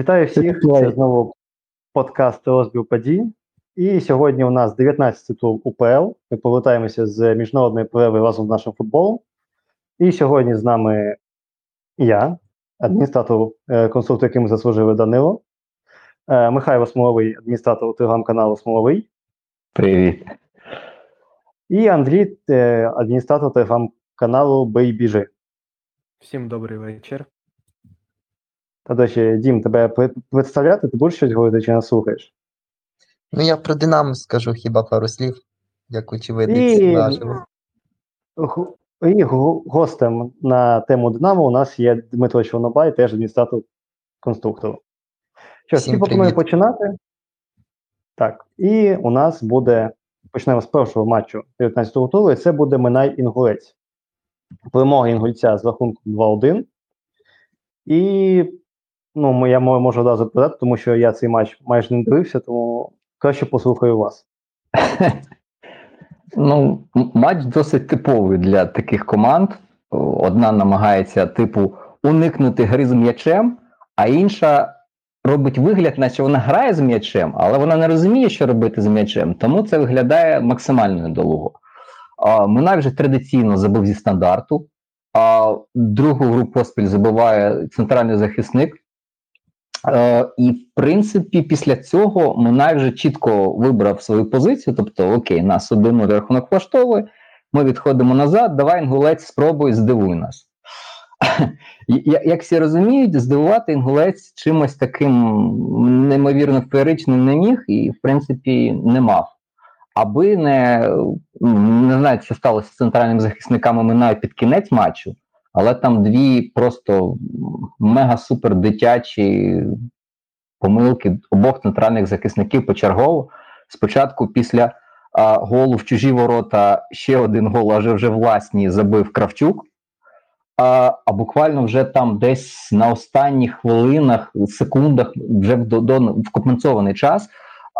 Вітаю всіх! Це знову подкаст розбір подій. І сьогодні у нас 19-й тур УПЛ. Ми повертаємося з міжнародної перерви разом з нашим футболом. І сьогодні з нами я, адміністратор е, консульту, яким заслужили Данило, е, Михайло Смоловий, адміністратор телеграм-каналу Смоловий. Привіт. І Андрій, е, адміністратор телеграм-каналу Бейбіжи. Всім добрий вечір. Та дочі, Дім, тебе представляти, ти будеш щось говорити чи не слухаєш? Ну, я про Динамо скажу хіба пару слів, як очевидець і... наживо. І гостем на тему Динамо у нас є Дмитро Чорнобай, теж адміністратор конструктору. Що, всі пропоную починати. Так, і у нас буде, почнемо з першого матчу 19-го туру, і це буде Минай Інгулець. Перемога інгульця з рахунком 2-1. І ну, я можу одразу подати, тому що я цей матч майже не дивився, тому краще послухаю вас. Ну, матч досить типовий для таких команд. Одна намагається, типу, уникнути гри з м'ячем, а інша робить вигляд, наче вона грає з м'ячем, але вона не розуміє, що робити з м'ячем, тому це виглядає максимально недолуго. Минай вже традиційно забив зі стандарту, а другу гру поспіль забиває центральний захисник. Е, І, в принципі, після цього Минай вже чітко вибрав свою позицію. Тобто, окей, нас один рахунок влаштовує, ми відходимо назад, давай інгулець спробуй, здивуй нас. Як всі розуміють, здивувати інгулець чимось таким неймовірно феєричним не міг і, в принципі, не мав. Аби не не знаю, що сталося з центральними захисниками Минай під кінець матчу, але там дві просто мега-супер дитячі помилки обох центральних захисників почергово. Спочатку після а, голу в чужі ворота ще один гол, аж вже власні забив Кравчук. А а буквально вже там десь на останніх хвилинах, секундах, вже в, до, до, в компенсований час.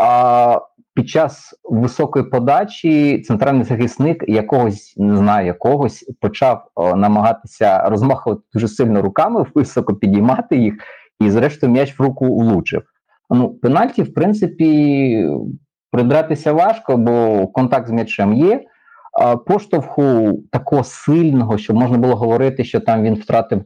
А під час високої подачі центральний захисник якогось не знаю, якогось почав о, намагатися розмахувати дуже сильно руками, високо підіймати їх, і, зрештою, м'яч в руку влучив. Ну, пенальті, в принципі, придратися важко, бо контакт з м'ячем є. Поштовху такого сильного, що можна було говорити, що там він втратив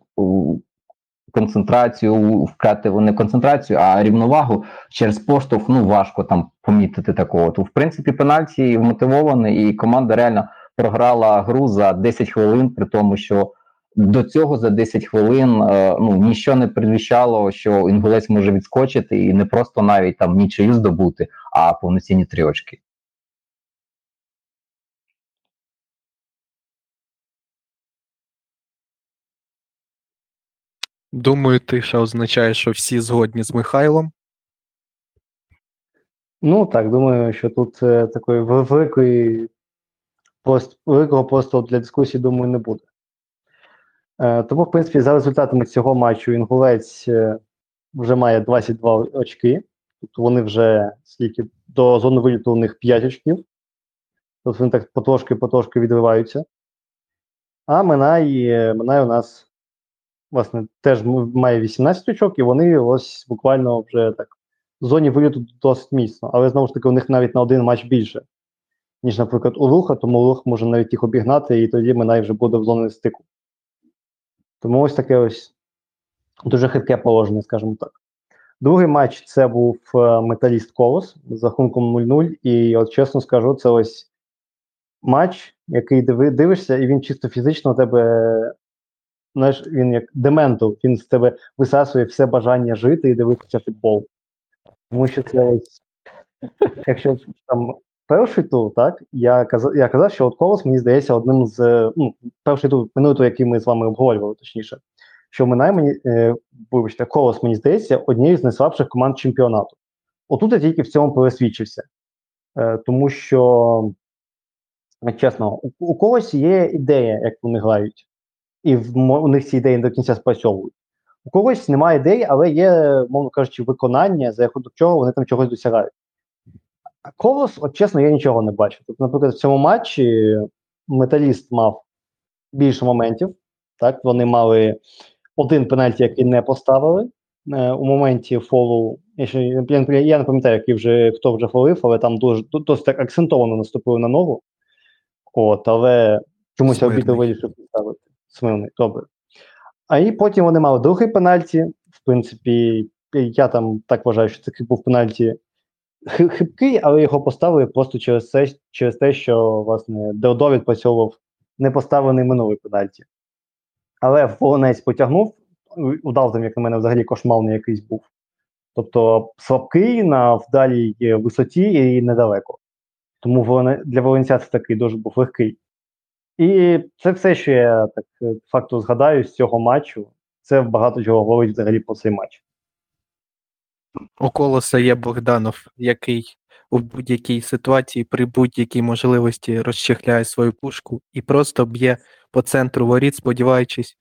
концентрацію, втратив не концентрацію, а рівновагу через поштовх ну важко там помітити такого. То в принципі пенальті вмотивований, і команда реально програла гру за 10 хвилин, при тому, що до цього за 10 хвилин е, ну нічого не предвіщало, що інгулець може відскочити і не просто навіть там нічию здобути, а повноцінні три очки. Думаю, тиша означає, що всі згодні з Михайлом. Ну так, думаю, що тут е, такої великої пост, великого простору для дискусії, думаю, не буде. Е, Тому, в принципі, за результатами цього матчу Інгулець е, вже має 22 очки. Тобто вони вже скільки до зони виліту у них 5 очків. Тобто вони так потрошки-потрошки відриваються. А Минай, е, Минай у нас власне, теж має 18 очок, і вони ось буквально вже так в зоні виліту досить міцно. Але знову ж таки, у них навіть на один матч більше, ніж, наприклад, у Руха, тому Рух може навіть їх обігнати, і тоді Минай вже буде в зоні стику. Тому ось таке ось дуже хитке положення, скажімо так. Другий матч це був е, металіст Колос з рахунком 0-0. І от чесно скажу, це ось матч, який диви, дивишся, і він чисто фізично тебе знаєш, він як дементу, він з тебе висасує все бажання жити і дивитися футбол. Тому що це ось, якщо там перший тур, так, я казав, я казав, що от колос, мені здається, одним з ну, перший тур, минулий який ми з вами обговорювали, точніше, що минає мені, е, вибачте, колос, мені здається, однією з найслабших команд чемпіонату. Отут я тільки в цьому пересвідчився. Е, тому що, чесно, у, у когось є ідея, як вони грають і в, у них ці ідеї до кінця спрацьовують. У когось немає ідей, але є, мовно кажучи, виконання, за рахунок чого вони там чогось досягають. А колос, от чесно, я нічого не бачу. Тобто, наприклад, в цьому матчі металіст мав більше моментів. Так, Вони мали один пенальті, який не поставили, е, у моменті фолу. Я, ще, я, не- я не пам'ятаю, який вже, хто вже фолив, але там дуже досить так акцентовано наступили на ногу. От, але чомусь обіду вирішив поставити. Смирний, добре. А і потім вони мали другий пенальті. В принципі, я там так вважаю, що це був пенальті хи- хибкий, але його поставили просто через те, через те що власне Делдо відпрацьовував непоставлений минулий пенальті. Але Волонець потягнув, удав там, як на мене, взагалі кошмарний якийсь був. Тобто слабкий на вдалій висоті і недалеко. Тому для Волонця це такий дуже був легкий. І це все, що я так е, факту згадаю з цього матчу. Це багато чого говорить взагалі про цей матч. У колоса є Богданов, який у будь-якій ситуації при будь-якій можливості розчехляє свою пушку і просто б'є по центру воріт, сподіваючись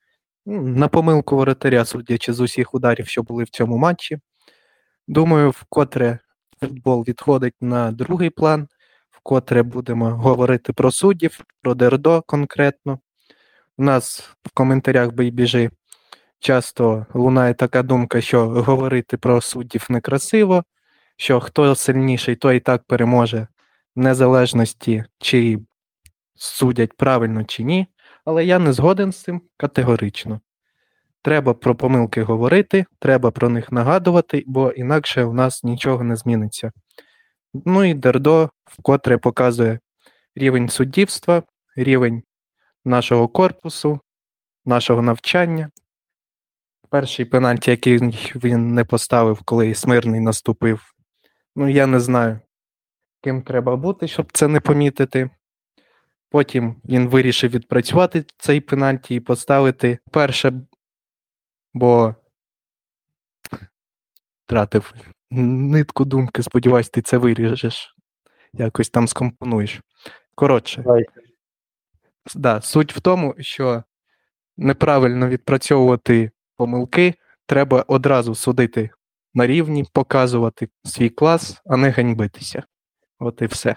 на помилку воротаря, судячи з усіх ударів, що були в цьому матчі. Думаю, вкотре футбол відходить на другий план, вкотре будемо говорити про суддів, про Дердо конкретно. У нас в коментарях Бейбіжи часто лунає така думка, що говорити про суддів некрасиво, що хто сильніший, той і так переможе, в незалежності, чи судять правильно чи ні. Але я не згоден з цим категорично. Треба про помилки говорити, треба про них нагадувати, бо інакше в нас нічого не зміниться. Ну і Дердо вкотре показує рівень суддівства, рівень нашого корпусу, нашого навчання. Перший пенальті, який він не поставив, коли Смирний наступив. Ну, я не знаю, ким треба бути, щоб це не помітити. Потім він вирішив відпрацювати цей пенальті і поставити перше, бо втратив нитку думки, сподіваюсь, ти це виріжеш. Якось там скомпонуєш. Коротше, да, суть в тому, що неправильно відпрацьовувати помилки, треба одразу судити на рівні, показувати свій клас, а не ганьбитися. От і все,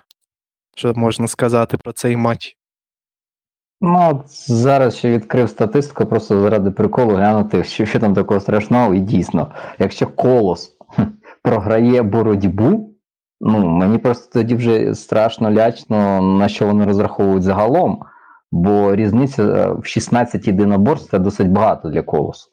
що можна сказати про цей матч. Ну, от зараз ще відкрив статистику, просто заради приколу глянути, що, що там такого страшного, і дійсно, якщо колос програє боротьбу, ну мені просто тоді вже страшно лячно, на що вони розраховують загалом, бо різниця е, в 16 єдиноборств це досить багато для колосу.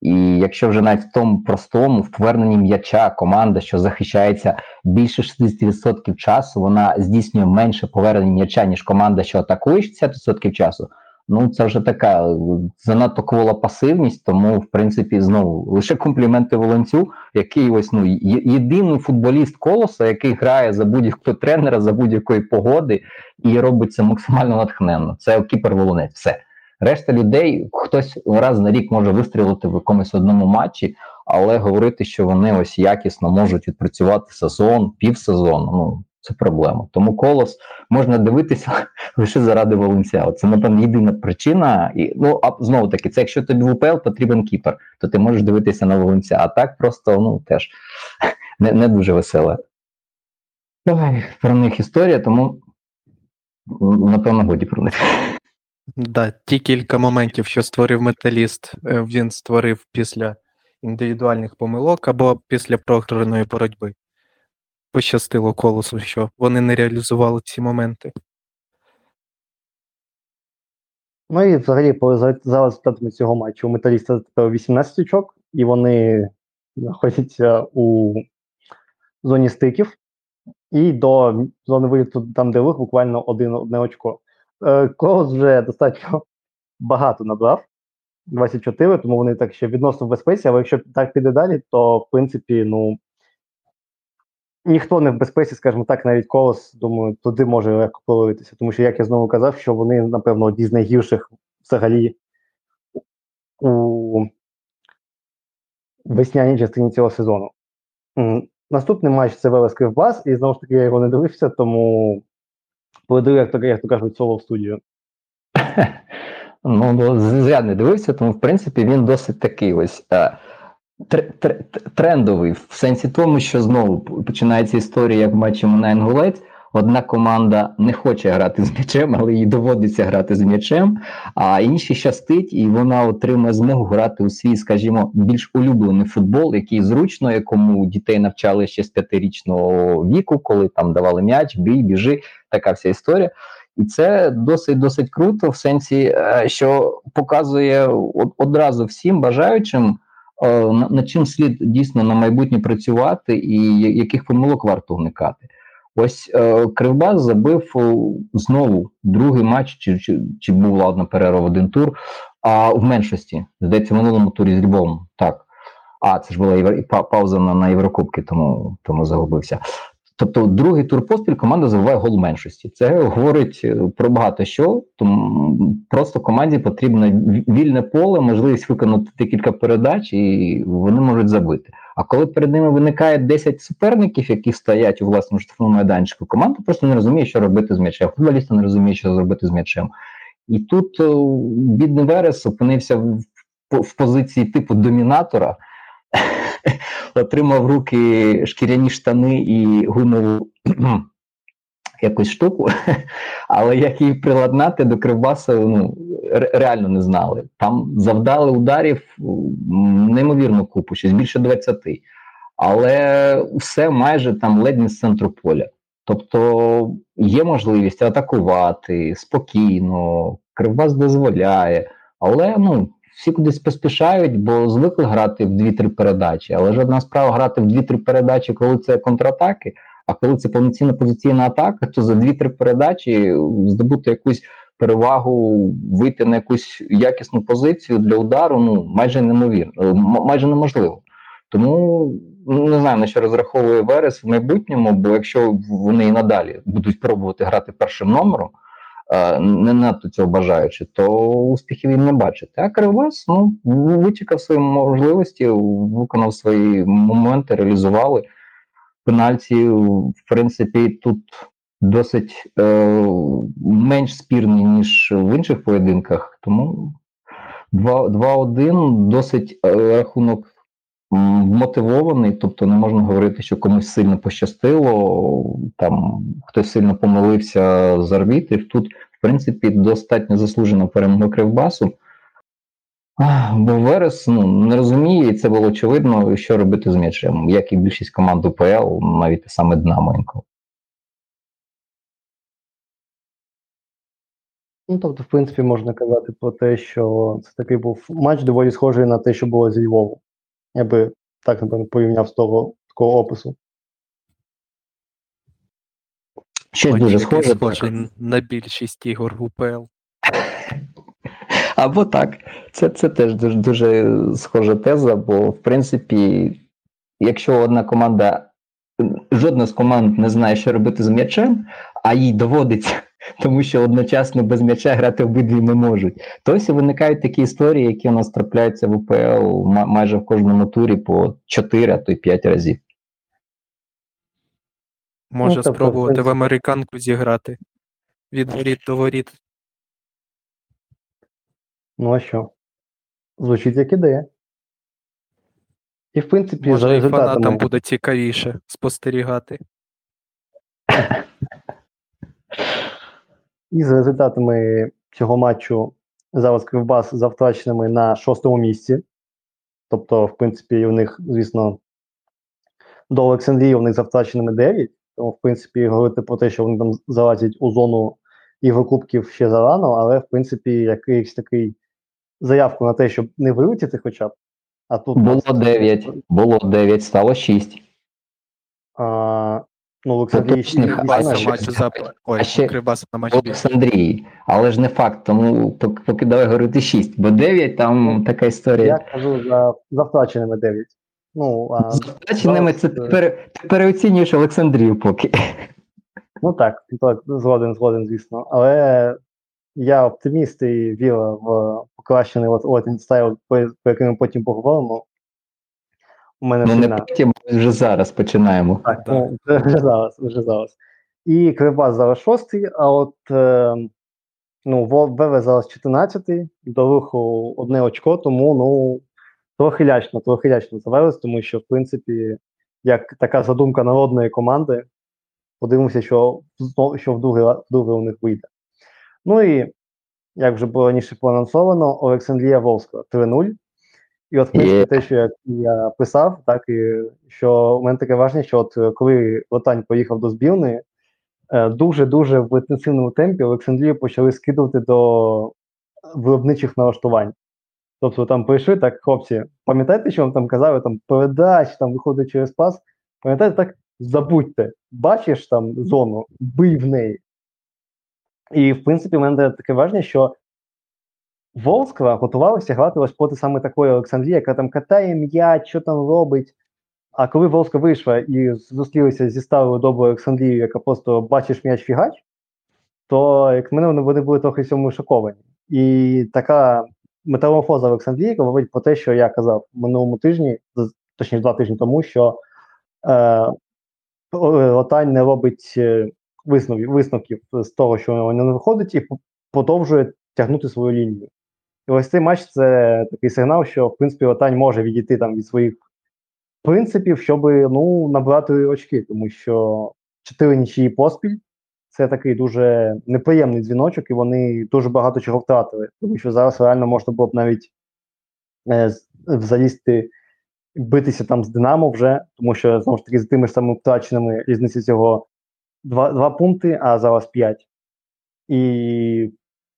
І якщо вже навіть в тому простому, в поверненні м'яча команда, що захищається більше 60% часу, вона здійснює менше повернень м'яча, ніж команда, що атакує 60% часу. Ну, це вже така е, занадто квола пасивність, тому, в принципі, знову лише компліменти Волонцю, який ось ну єдиний футболіст колоса, який грає за будь-якого тренера, за будь-якої погоди і робить це максимально натхненно. Це кіпер Волонець. Все. Решта людей хтось раз на рік може вистрілити в якомусь одному матчі, але говорити, що вони ось якісно можуть відпрацювати сезон, півсезону, ну це проблема. Тому колос можна дивитися лише заради Волинця. Це, напевно, єдина причина. І ну а знову таки, це якщо тобі в УПЛ потрібен кіпер, то ти можеш дивитися на Волинця. А так просто ну теж не, не дуже веселе. Давай про них історія, тому напевно годі про них. Да, ті кілька моментів, що створив металіст, е, він створив після індивідуальних помилок або після програної боротьби. Пощастило колосу, що вони не реалізували ці моменти. Ну і взагалі, за результатами цього матчу у металіста 18 очок, і вони знаходяться у зоні стиків. І до зони виліту там, де рух, буквально один, одне очко. Е, Колос вже достатньо багато набрав. 24, тому вони так ще відносно в безпеці, але якщо так піде далі, то в принципі, ну ніхто не в безпеці, скажімо так, навіть колос, думаю, туди може легко провалитися. Тому що, як я знову казав, що вони, напевно, одні з найгірших взагалі у весняній частині цього сезону. Наступний матч це Велес Кривбас, і знову ж таки я його не дивився, тому поведу, як то, як то кажуть, соло в студію. Ну, зря не дивився, тому в принципі він досить такий ось е, трендовий, в сенсі тому, що знову починається історія, як бачимо на Інгулець. одна команда не хоче грати з м'ячем, але їй доводиться грати з м'ячем, а іншій щастить, і вона отримає змогу грати у свій, скажімо, більш улюблений футбол, який зручно, якому дітей навчали ще з п'ятирічного віку, коли там давали м'яч, бій, біжи, така вся історія. І це досить досить круто, в сенсі, е, що показує одразу всім бажаючим, над чим слід дійсно на майбутнє працювати, і яких помилок варто уникати. Ось е, Кривбас забив е, знову другий матч, чи, чи, чи був ладно перерва один тур, а в меншості. Здається, в минулому турі з Львовом. Так. А, це ж була євро... пауза на, на Єврокубки, тому, тому загубився. Тобто, другий тур поспіль команда забиває гол меншості. Це говорить е, про багато що. Тому просто команді потрібно вільне поле, можливість виконати декілька передач, і вони можуть забити. А коли перед ними виникає 10 суперників, які стоять у власному штрафному майданчику, команда просто не розуміє, що робити з м'ячем. Футболісти не розуміють, що зробити з м'ячем. І тут е, бідний Верес опинився в позиції типу домінатора, отримав руки шкіряні штани і гумову якусь штуку, але як її приладнати до Кривбаса, ну реально не знали. Там завдали ударів неймовірну купу, щось більше 20. Але все майже там ледь не з центру поля. Тобто є можливість атакувати спокійно, Кривбас дозволяє, але ну всі кудись поспішають, бо звикли грати в 2-3 передачі. Але ж одна справа грати в 2-3 передачі, коли це контратаки. А коли це повноцінна позиційна атака, то за 2-3 передачі здобути якусь перевагу, вийти на якусь якісну позицію для удару, ну майже неймовірно, е, майже неможливо. Тому ну, не знаю на що розраховує Верес в майбутньому, бо якщо вони і надалі будуть пробувати грати першим номером, не надто цього бажаючи, то успіхів їм не бачити. А Кривбас ну, вичекав свої можливості, виконав свої моменти, реалізували пенальті, в принципі, тут досить е, менш спірні, ніж в інших поєдинках. Тому 2 2-1 досить е, рахунок мотивований, тобто не можна говорити, що комусь сильно пощастило, там хтось сильно помилився з арбітрів. Тут, в принципі, достатньо заслужена перемога Кривбасу. Бо Верес ну, не розуміє, і це було очевидно, що робити з м'ячем, як і більшість команд УПЛ, навіть саме Динамо інколи. Ну, тобто, в принципі, можна казати про те, що це такий був матч доволі схожий на те, що було зі Львову. Я би так, напевно, порівняв з того такого опису. Щось дуже який схоже. на більшість ігор УПЛ. Або так. Це, це теж дуже, дуже схожа теза, бо в принципі, якщо одна команда, жодна з команд не знає, що робити з м'ячем, а їй доводиться, тому що одночасно без м'яча грати обидві не можуть, то ось і виникають такі історії, які у нас трапляються в УПЛ майже в кожному турі по 4, а то й 5 разів. Може тобто, в спробувати в американку зіграти. Від воріт до воріт. Ну а що? Звучить як ідея. І, в принципі, за Може, і результатами. фанатам буде цікавіше спостерігати. І за результатами цього матчу зараз Кривбас за втраченими на шостому місці. Тобто, в принципі, у них, звісно, до Олександрії у них за втраченими 9. Тому, в принципі, говорити про те, що вони там залазять у зону Єврокубків ще зарано, але, в принципі, якийсь такий заявку на те, щоб не вилетіти хоча б. А тут Було 9, було 9, стало 6. А, ну, в Олександрії ще а Кривбаса за на. Олександрії, але ж не факт, тому поки, давай говорити 6, бо 9 там така історія. Я кажу за, за втраченими 9. Ну, а З втраченими це пере, ти переоцінюєш Олександрію поки. Ну так, так, згоден, згоден, звісно. Але я оптиміст і віра в покращений от Латин стайл, про про який ми потім поговоримо. У мене Ну не потім, вже зараз починаємо. Так, Да. ну, вже, вже зараз, вже зараз. І Кривбас зараз шостий, а от е, ну, Во- ВВ зараз 14-й, до руху одне очко, тому ну, трохи лячно, трохи лячно за Верес, тому що, в принципі, як така задумка народної команди, Подивимося, що, що вдруге, вдруге у них вийде. Ну і, як вже було раніше поанонсовано, Олександрія Волська 3-0. І от, в принципі, Є. те, що я, я писав, так, і що у мене таке враження, що от е, коли Лотань поїхав до збірної, е, дуже-дуже в інтенсивному темпі Олександрію почали скидувати до виробничих налаштувань. Тобто там прийшли так, хлопці, пам'ятаєте, що вам там казали, там передач, там виходить через пас, пам'ятаєте, так забудьте, бачиш там зону, бий в неї. І, в принципі, в мене таке враження, що Волсква готувалася грати ось проти саме такої Олександрії, яка там катає м'яч, що там робить. А коли Волска вийшла і зустрілися зі старою доброю Олександрією, яка просто бачиш м'яч фігач, то, як мене, вони- були трохи цьому шоковані. І така метаморфоза Олександрії говорить про те, що я казав минулому тижні, точніше два тижні тому, що е, Лотань не робить е, висновків, з того, що воно не виходить, і продовжує тягнути свою лінію. І ось цей матч це такий сигнал, що в принципі Лотань може відійти там від своїх принципів, щоб ну, набрати очки, тому що чотири нічиї поспіль це такий дуже неприємний дзвіночок, і вони дуже багато чого втратили. Тому що зараз реально можна було б навіть е, залізти, битися там з Динамо вже, тому що знову ж таки з тими ж самими втраченими різниця цього два, два пункти, а зараз п'ять. І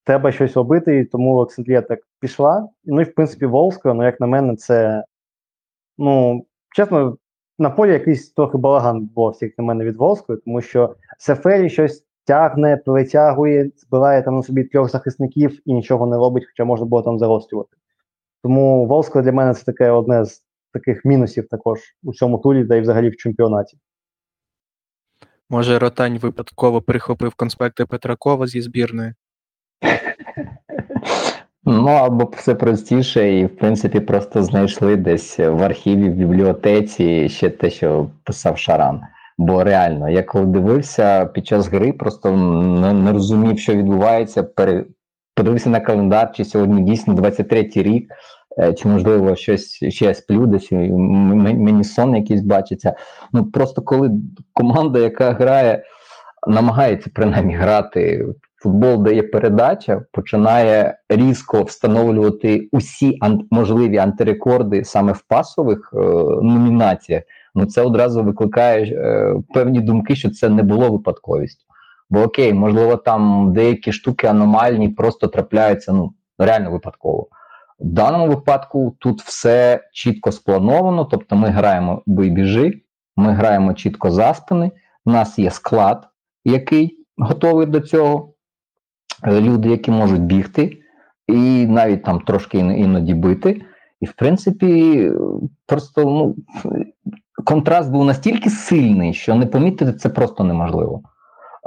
треба щось робити, і тому Олександрія так пішла. Ну і в принципі Волська, ну як на мене, це ну, чесно, на полі якийсь трохи балаган відбувався, як на мене, від Волської, тому що Сефері щось тягне, перетягує, збирає там на собі трьох захисників і нічого не робить, хоча можна було там заростювати. Тому Волська для мене це таке одне з таких мінусів також у цьому турі, да і взагалі в чемпіонаті. Може, Ротань випадково прихопив конспекти Петракова зі збірної. Ну або все простіше, і в принципі просто знайшли десь в архіві, в бібліотеці ще те, що писав Шаран. Бо реально, я коли дивився під час гри, просто не, не розумів, що відбувається. Пере, подивився на календар, чи сьогодні дійсно 23-й рік, е, чи можливо щось ще сплю, десь мені сон якийсь бачиться. Ну просто коли команда, яка грає, намагається принаймні грати футбол, де є передача, починає різко встановлювати усі можливі антирекорди саме в пасових е, номінаціях. Ну це одразу викликає е, певні думки, що це не було випадковістю. Бо окей, можливо, там деякі штуки аномальні просто трапляються ну реально випадково. В даному випадку тут все чітко сплановано, тобто ми граємо бий біжи, ми граємо чітко заспини, у нас є склад, який готовий до цього. Люди, які можуть бігти, і навіть там трошки іноді бити. І в принципі, просто ну, контраст був настільки сильний, що не помітити це просто неможливо.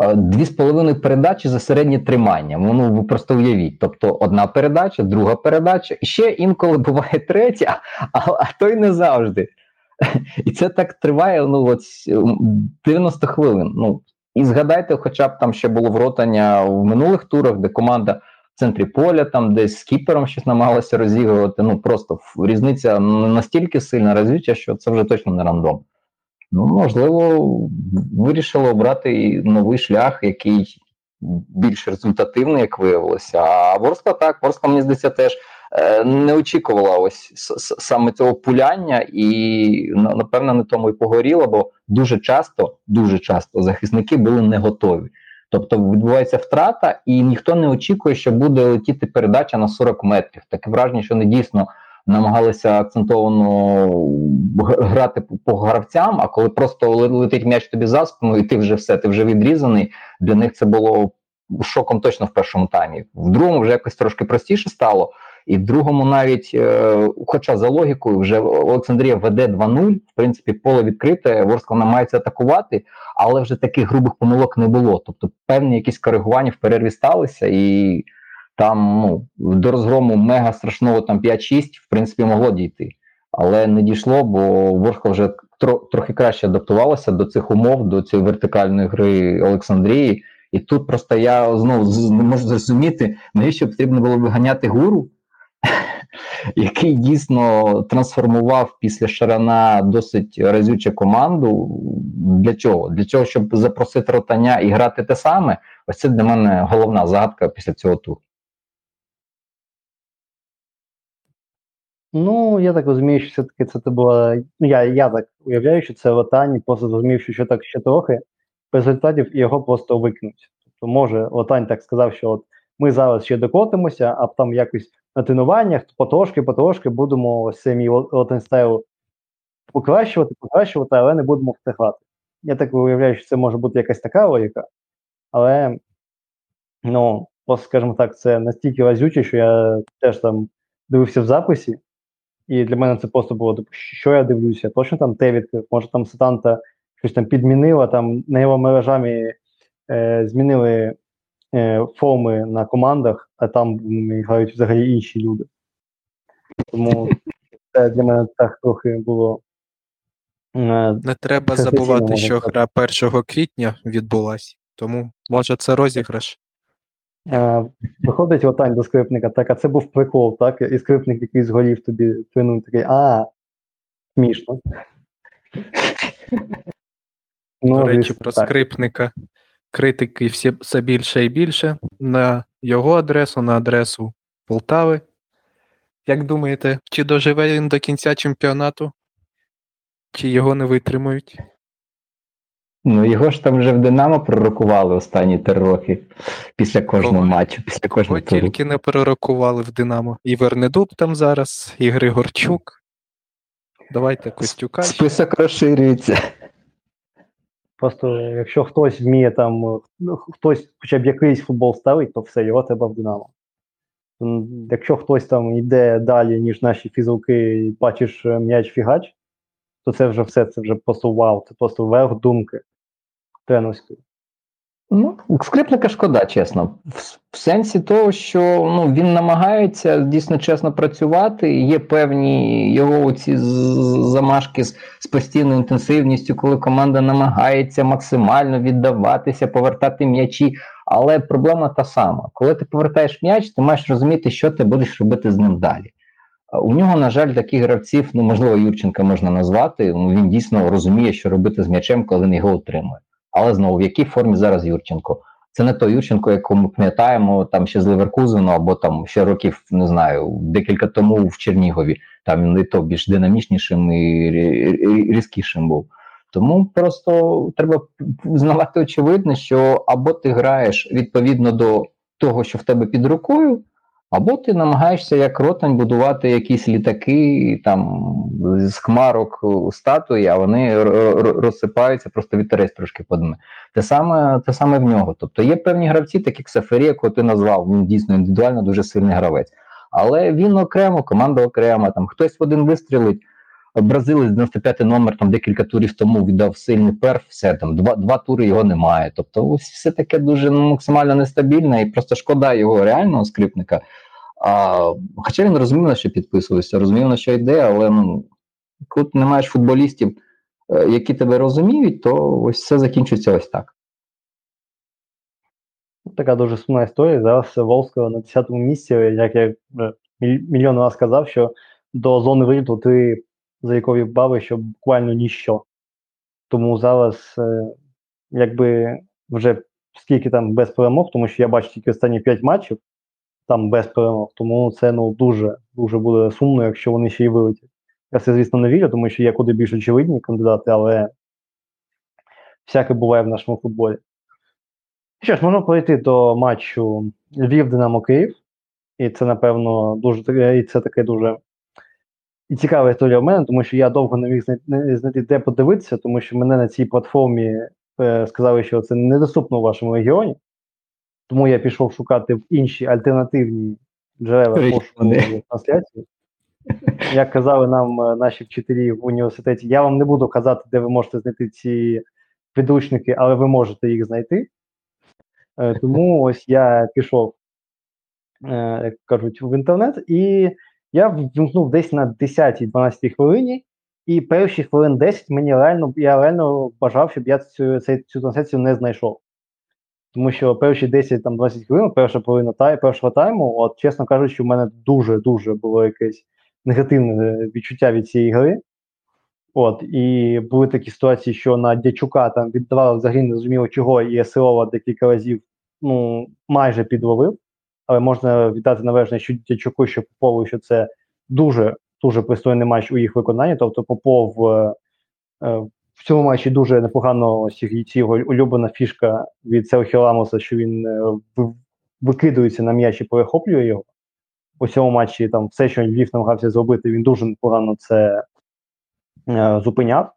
Е, Дві з половиною передачі за середнє тримання. Ну, ви просто уявіть. Тобто одна передача, друга передача, і ще інколи буває третя, а, а то й не завжди. І це так триває ну, от, 90 хвилин. Ну, і згадайте, хоча б там ще було вротання в минулих турах, де команда в центрі поля, там десь з кіпером щось намагалася розігрувати. Ну просто різниця настільки сильна розвіча, що це вже точно не рандом. Ну, можливо, вирішили обрати новий шлях, який більш результативний, як виявилося. А Ворскла так, Ворскла, мені здається, теж не очікувала ось саме цього пуляння, і на- напевно не тому і погоріла, бо дуже часто, дуже часто захисники були не готові. Тобто відбувається втрата, і ніхто не очікує, що буде летіти передача на 40 метрів. Таке враження, що вони дійсно намагалися акцентовано грати по гравцям. А коли просто летить м'яч тобі за спину, і ти вже все, ти вже відрізаний. Для них це було шоком точно в першому таймі. В другому вже якось трошки простіше стало. І в другому навіть, е, хоча за логікою, вже Олександрія веде 2-0, в принципі, поле відкрите, Ворскла намагається атакувати, але вже таких грубих помилок не було. Тобто певні якісь коригування в перерві сталися, і там ну, до розгрому мега страшного там 5-6, в принципі, могло дійти. Але не дійшло, бо Ворскла вже тро, трохи краще адаптувалася до цих умов, до цієї вертикальної гри Олександрії. І тут просто я знову не можу зрозуміти, навіщо потрібно було виганяти гуру, який дійсно трансформував після Шарана досить разючу команду. для чого? Для чого, щоб запросити ротання і грати те саме? Ось це для мене головна загадка після цього туру. Ну, я так розумію, що все-таки це була. Ну, я, я так уявляю, що це Латані просто зрозумів, що так ще трохи без результатів і його просто викинуть. Тобто, може, Латань так сказав, що от ми зараз ще докотимося, а там якось на тренуваннях потрошки, потрошки будемо ось цей покращувати, покращувати, але не будемо встигати. Я так уявляю, що це може бути якась така логіка, але ну, просто, скажімо так, це настільки разюче, що я теж там дивився в записі, і для мене це просто було типу, що я дивлюся, точно там те відкрив, може там Сатанта щось там підмінила, там на його мережами е, змінили е, форми на командах, а там грають взагалі інші люди. Тому це для мене так трохи було. е, Не треба забувати, що гра 1 квітня відбулась, тому може це розіграш. Е, Виходить отань до скрипника, так, а це був прикол, так? І скрипник якийсь згорів тобі твинув такий, а, смішно. Ну, До речі, про так. скрипника. Критики всі все більше і більше на його адресу, на адресу Полтави. Як думаєте, чи доживе він до кінця чемпіонату? Чи його не витримують? Ну його ж там вже в Динамо пророкували останні три роки після кожного Кого? матчу, після кожного туру. тільки не перерокували в Динамо. І Вернедуб там зараз, і Григорчук. Давайте Костюка. Список розширюється. Просто якщо хтось вміє там, ну, хтось хоча б якийсь футбол ставить, то все, його треба в Динамо. Якщо хтось там йде далі, ніж наші фізуки, і бачиш е, м'яч фігач, то це вже все, це вже просто вау, це просто верх думки тренерської. Ну, скрипника шкода, чесно. В, в сенсі того, що ну, він намагається дійсно чесно працювати. Є певні його ці замашки з, з постійною інтенсивністю, коли команда намагається максимально віддаватися, повертати м'ячі. Але проблема та сама: коли ти повертаєш м'яч, ти маєш розуміти, що ти будеш робити з ним далі. У нього, на жаль, таких гравців, ну можливо, Юрченка можна назвати. Ну, він дійсно розуміє, що робити з м'ячем, коли він його отримує. Але знову в якій формі зараз Юрченко? Це не той Юрченко, якого ми пам'ятаємо там ще з Леверкузену, або там ще років не знаю, декілька тому в Чернігові. Там він і то більш динамічнішим і рі- рі- різкішим був. Тому просто треба знавати очевидне, що або ти граєш відповідно до того, що в тебе під рукою, або ти намагаєшся як ротань будувати якісь літаки там з хмарок статуї, а вони розсипаються, просто вітерець трошки подме. Те саме, те саме в нього. Тобто є певні гравці, такі Ксафері, якого ти назвав, він дійсно індивідуально дуже сильний гравець. Але він окремо, команда окрема, там хтось в один вистрілить. Бразилець 95 номер там декілька турів тому віддав сильний перф, все там два, два тури його немає. Тобто, ось все таке дуже ну, максимально нестабільне, і просто шкода його реального скрипника. А, хоча він розумів, на що підписувався, розумів, на що йде, але ну, коли не маєш футболістів, е, які тебе розуміють, то ось все закінчується ось так. Така дуже сумна історія. Зараз Волського на 10-му місці, як я мільйон раз сказав, що до зони виліту ти за якої бави, що буквально ніщо. Тому зараз, е, якби вже скільки там без перемог, тому що я бачу тільки останні 5 матчів, там без перемог, тому це ну дуже дуже буде сумно, якщо вони ще й вилетять. Я це, звісно, не вірю, тому що є куди більш очевидні кандидати, але всяке буває в нашому футболі. Що ж, можна перейти до матчу Львів Динамо Київ. І це, напевно, дуже і це таке дуже і цікава історія в мене, тому що я довго не міг знайти, де подивитися, тому що мене на цій платформі е, сказали, що це недоступно у вашому регіоні. Тому я пішов шукати в інші альтернативні джерела пошуку трансляції. Як казали нам е, наші вчителі в університеті, я вам не буду казати, де ви можете знайти ці підручники, але ви можете їх знайти. Е, Тому ось я пішов, е, як кажуть, в інтернет, і я вімкнув десь на 10-12 хвилині, і перші хвилин 10 мені реально, я реально бажав, щоб я цю, цю, цю трансляцію не знайшов. Тому що перші 10-20 хвилин, перша половина тай, першого тайму, от чесно кажучи, у мене дуже-дуже було якесь негативне е, відчуття від цієї гри. От, і були такі ситуації, що на Дячука там віддавали взагалі не зрозуміло чого, і Силова декілька разів ну, майже підловив. Але можна віддати належне, що Дячуку, що Попову, що це дуже дуже пристойний матч у їх виконанні. Тобто Попов е, в цьому матчі дуже непогано ось його улюблена фішка від Серхіо Рамоса, що він е, викидується на м'яч і перехоплює його. У цьому матчі там все, що Львів намагався зробити, він дуже непогано це е, зупиняв.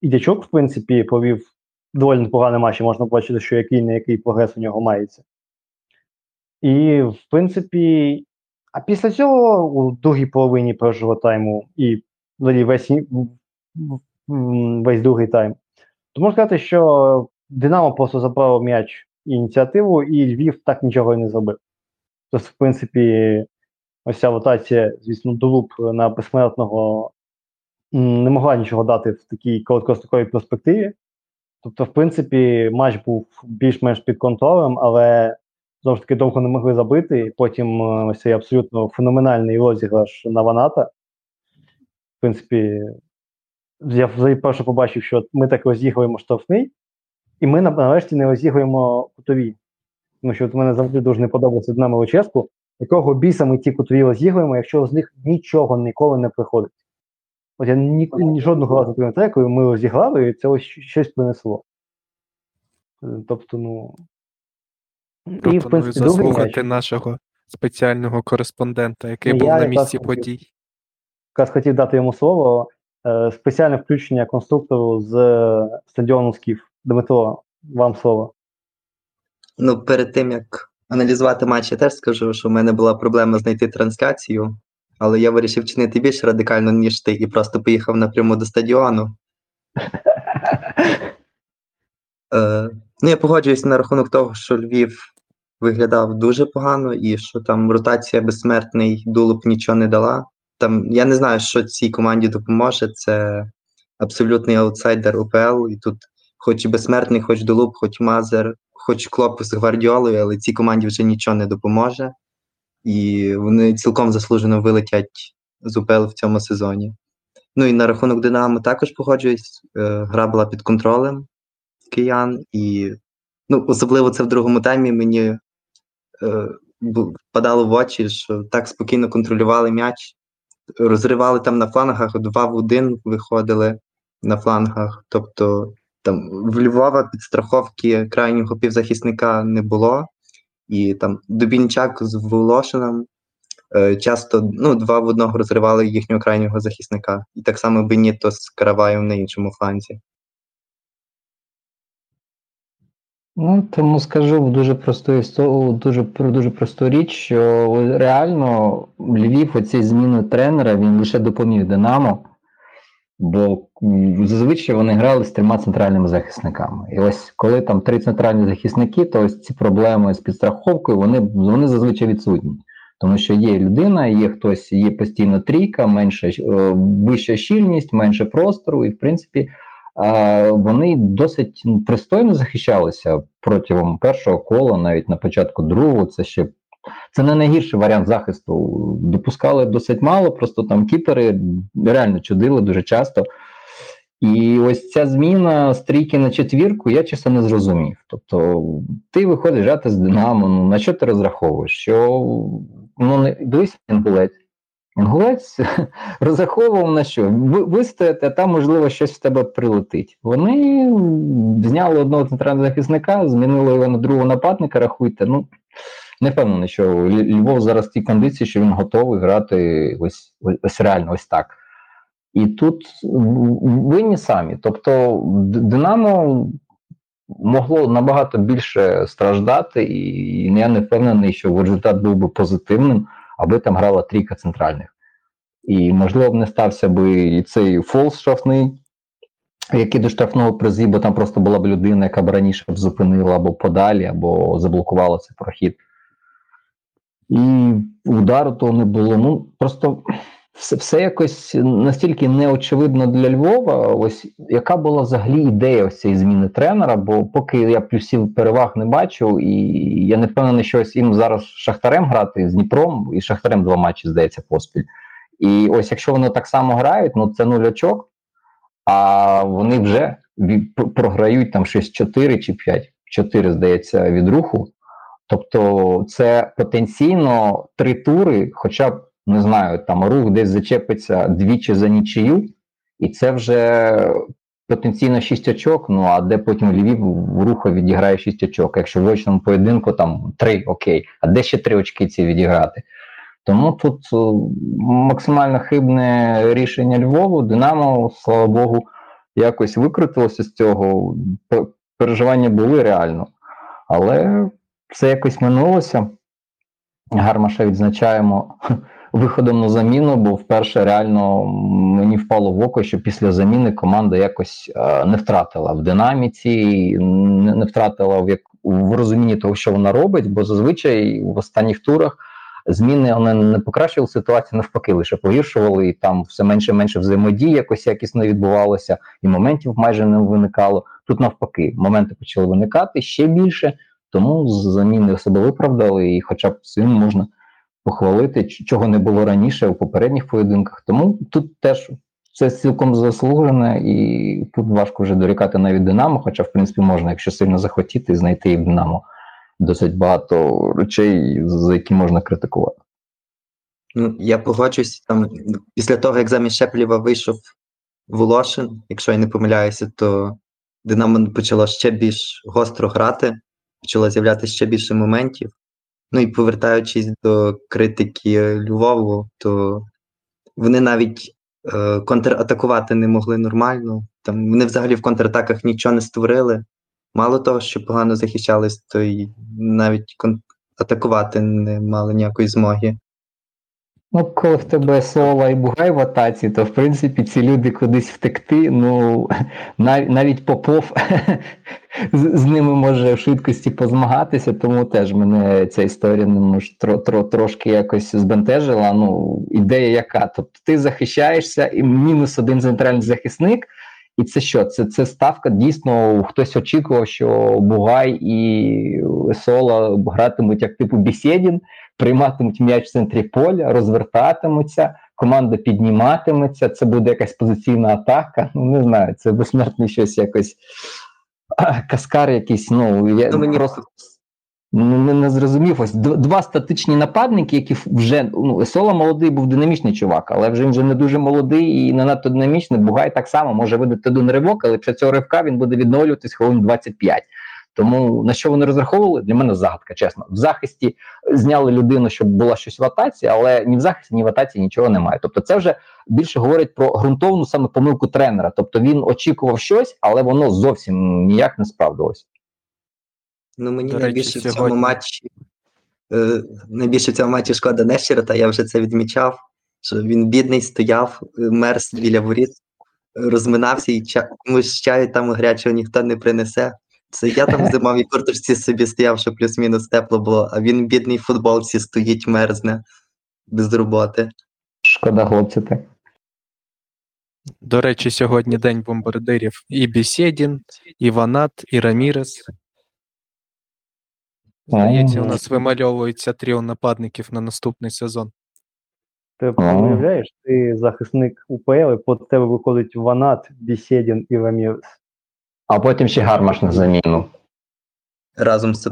І Дячок, в принципі, провів доволі непоганий матч, можна бачити, що який не який прогрес у нього мається. І, в принципі, а після цього у другій половині першого тайму і взагалі весь, весь другий тайм, то можна сказати, що Динамо просто забрало м'яч і ініціативу, і Львів так нічого і не зробив. Тобто, в принципі, ось ця ротація, звісно, Дулуб на безсмертного не могла нічого дати в такій короткостроковій перспективі. Тобто, в принципі, матч був більш-менш під контролем, але знову ж таки довго не могли забити. І потім е, ось цей абсолютно феноменальний розіграш на Ваната. В принципі, я взагалі перше побачив, що ми так розігруємо штрафний, і ми нарешті не розігруємо кутові. Тому що от мене завжди дуже не подобається Динамо Луческу, якого біса ми ті кутові розігруємо, якщо з них нічого ніколи не приходить. От я ні, ні жодного разу не коли ми розіграли, і це ось щось принесло. Е, Тобто, ну. І, в принципі, заслухати нашого спеціального кореспондента, який Ну, був я на якраз місці хотів. подій. якраз хотів дати йому слово. Е, спеціальне включення конструктору з е, стадіону Скіф. Дмитро, вам слово. Ну, перед тим як аналізувати матч, я теж скажу, що в мене була проблема знайти трансляцію, але я вирішив чинити більш радикально, ніж ти, і просто поїхав напряму до стадіону. Е, ну, я погоджуюся на рахунок того, що Львів виглядав дуже погано, і що там ротація безсмертний Дулуб нічого не дала. Там я не знаю, що цій команді допоможе. Це абсолютний аутсайдер УПЛ, і тут хоч і безсмертний, хоч Дулуб, хоч Мазер, хоч Клоп з Гвардіолою, але цій команді вже нічого не допоможе. І вони цілком заслужено вилетять з УПЛ в цьому сезоні. Ну і на рахунок Динамо також погоджуюсь. Е, Гра була під контролем киян, і ну, особливо це в другому таймі мені впадало в очі, що так спокійно контролювали м'яч, розривали там на флангах, два в один виходили на флангах. Тобто там в Львова підстраховки крайнього півзахисника не було, і там Дубінчак з Волошином е, часто ну, два в одного розривали їхнього крайнього захисника. І так само Беніто з Караваєм на іншому фланзі. Ну, тому скажу дуже просту дуже про дуже просту річ, що реально Львів оцій зміни тренера він лише допоміг Динамо, бо зазвичай вони грали з трьома центральними захисниками. І ось коли там три центральні захисники, то ось ці проблеми з підстраховкою вони, вони зазвичай відсутні. Тому що є людина, є хтось, є постійно трійка, менша е, вища щільність, менше простору, і в принципі вони досить пристойно захищалися протягом першого кола, навіть на початку другого. Це ще це не найгірший варіант захисту. Допускали досить мало, просто там кіпери реально чудили дуже часто. І ось ця зміна з трійки на четвірку, я чесно не зрозумів. Тобто, ти виходиш грати з Динамо, ну на що ти розраховуєш? Що ну не дивись інгулець. Інгулець розраховував на що? Ви, вистояти, а там, можливо, щось в тебе прилетить. Вони зняли одного центрального захисника, змінили його на другого нападника, рахуйте. Ну, не впевнений, що Львов зараз в тій кондиції, що він готовий грати ось, ось реально ось так. І тут винні самі. Тобто, Динамо могло набагато більше страждати, і я не впевнений, що результат був би позитивним, аби там грала трійка центральних. І, можливо, б не стався би і цей фол штрафний, який до штрафного призі, бо там просто була б людина, яка б раніше б зупинила або подалі, або заблокувала цей прохід. І удару того не було. Ну, просто все, все якось настільки неочевидно для Львова. Ось яка була взагалі ідея ось цієї зміни тренера? Бо поки я плюсів переваг не бачу, і я не впевнений, що ось їм зараз Шахтарем грати з Дніпром, і Шахтарем два матчі, здається, поспіль. І ось якщо вони так само грають, ну це нуль а вони вже програють там 6-4 чи 5-4, здається, від руху. Тобто, це потенційно три тури, хоча б не знаю, там рух десь зачепиться двічі за нічию, і це вже потенційно 6 очок. Ну а де потім Львів в руху відіграє 6 очок. Якщо в очному поєдинку там 3, окей, а де ще 3 очки ці відіграти? Тому тут е, максимально хибне рішення Львову. Динамо, слава Богу, якось викрутилося з цього. Переживання були реально, але все якось минулося. Гармаша відзначаємо виходом на заміну, бо вперше реально мені впало в око, що після заміни команда якось е, не втратила в динаміці, не, втратила в, як, в розумінні того, що вона робить, бо зазвичай в останніх турах зміни вони не покращували ситуацію, навпаки, лише погіршували, і там все менше і менше взаємодії якось якісно відбувалося, і моментів майже не виникало. Тут навпаки, моменти почали виникати ще більше, тому заміни себе виправдали, і хоча б цим можна похвалити, чого не було раніше у попередніх поєдинках. Тому тут теж це цілком заслужене, і тут важко вже дорікати навіть Динамо, хоча, в принципі, можна, якщо сильно захотіти, знайти і в Динамо досить багато речей, за які можна критикувати. Ну, я погоджуюсь, там після того, як замість Шепелєва вийшов Волошин, якщо я не помиляюся, то Динамо почало ще більш гостро грати, почало з'являтися ще більше моментів. Ну і повертаючись до критики Львову, то вони навіть е, контратакувати не могли нормально. Там вони взагалі в контратаках нічого не створили. Мало того, що погано захищались, то й навіть кон- атакувати не мали ніякої змоги. Ну, коли в тебе Соло і Бугай в атаці, то в принципі ці люди кудись втекти. Ну нав- навіть Попов з, з ними може в швидкості позмагатися, тому теж мене ця історія не може, тро, тро, трошки якось збентежила. Ну, ідея яка? Тобто ти захищаєшся, і мінус один центральний захисник. І це що? Це це ставка. Дійсно, хтось очікував, що Бугай і Сола гратимуть як типу Бісєдін, прийматимуть м'яч в центрі поля, розвертатимуться, команда підніматиметься. Це буде якась позиційна атака. Ну не знаю, це безсмертний щось якось каскар, якийсь. Ну я Ну, мені- просто ну, не, зрозумів. Ось два статичні нападники, які вже ну Сола молодий був динамічний чувак, але вже він вже не дуже молодий і не надто динамічний. Бугай так само може видати один ривок, але після цього ривка він буде відновлюватись хвилин 25. Тому на що вони розраховували? Для мене загадка, чесно. В захисті зняли людину, щоб була щось в атаці, але ні в захисті, ні в атаці нічого немає. Тобто, це вже більше говорить про ґрунтовну саме помилку тренера. Тобто він очікував щось, але воно зовсім ніяк не справдилось. Ну, мені До речі, найбільше в цьому сьогодні- матчі е, найбільше в цьому матчі шкода Нещера, я вже це відмічав, що він бідний стояв, е, мерз біля воріт, розминався і ча- комусь чаю там гарячого ніхто не принесе. Це я там в зимовій курточці собі стояв, що плюс-мінус тепло було, а він бідний в футболці стоїть, мерзне без роботи. Шкода, хлопці, так. До речі, сьогодні день бомбардирів. І Бісєдін, і Ванат, і Рамірес. Здається, у нас вимальовується тріо нападників на наступний сезон. Ти уявляєш, ти захисник УПЛ, і по тебе виходить Ванат, Бісєдін і Рамірес. А потім ще гармаш на заміну. Разом з.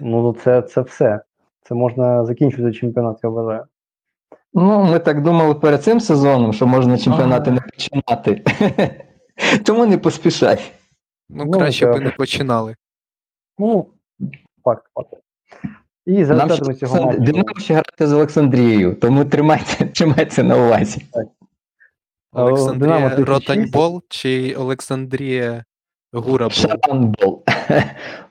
Ну, ну, це, це все. Це можна закінчити чемпіонат, я вважаю. Ну, ми так думали перед цим сезоном, що можна чемпіонати не починати. Тому не поспішай. Ну, Ну, краще би не починали. Ну, факт, факт. І за Нам результатами цього матчу. Динамо ще грати з Олександрією, тому тримайте, тримайте на увазі. Олександрія Ротаньбол чи Олександрія Гурабол? Шаранбол.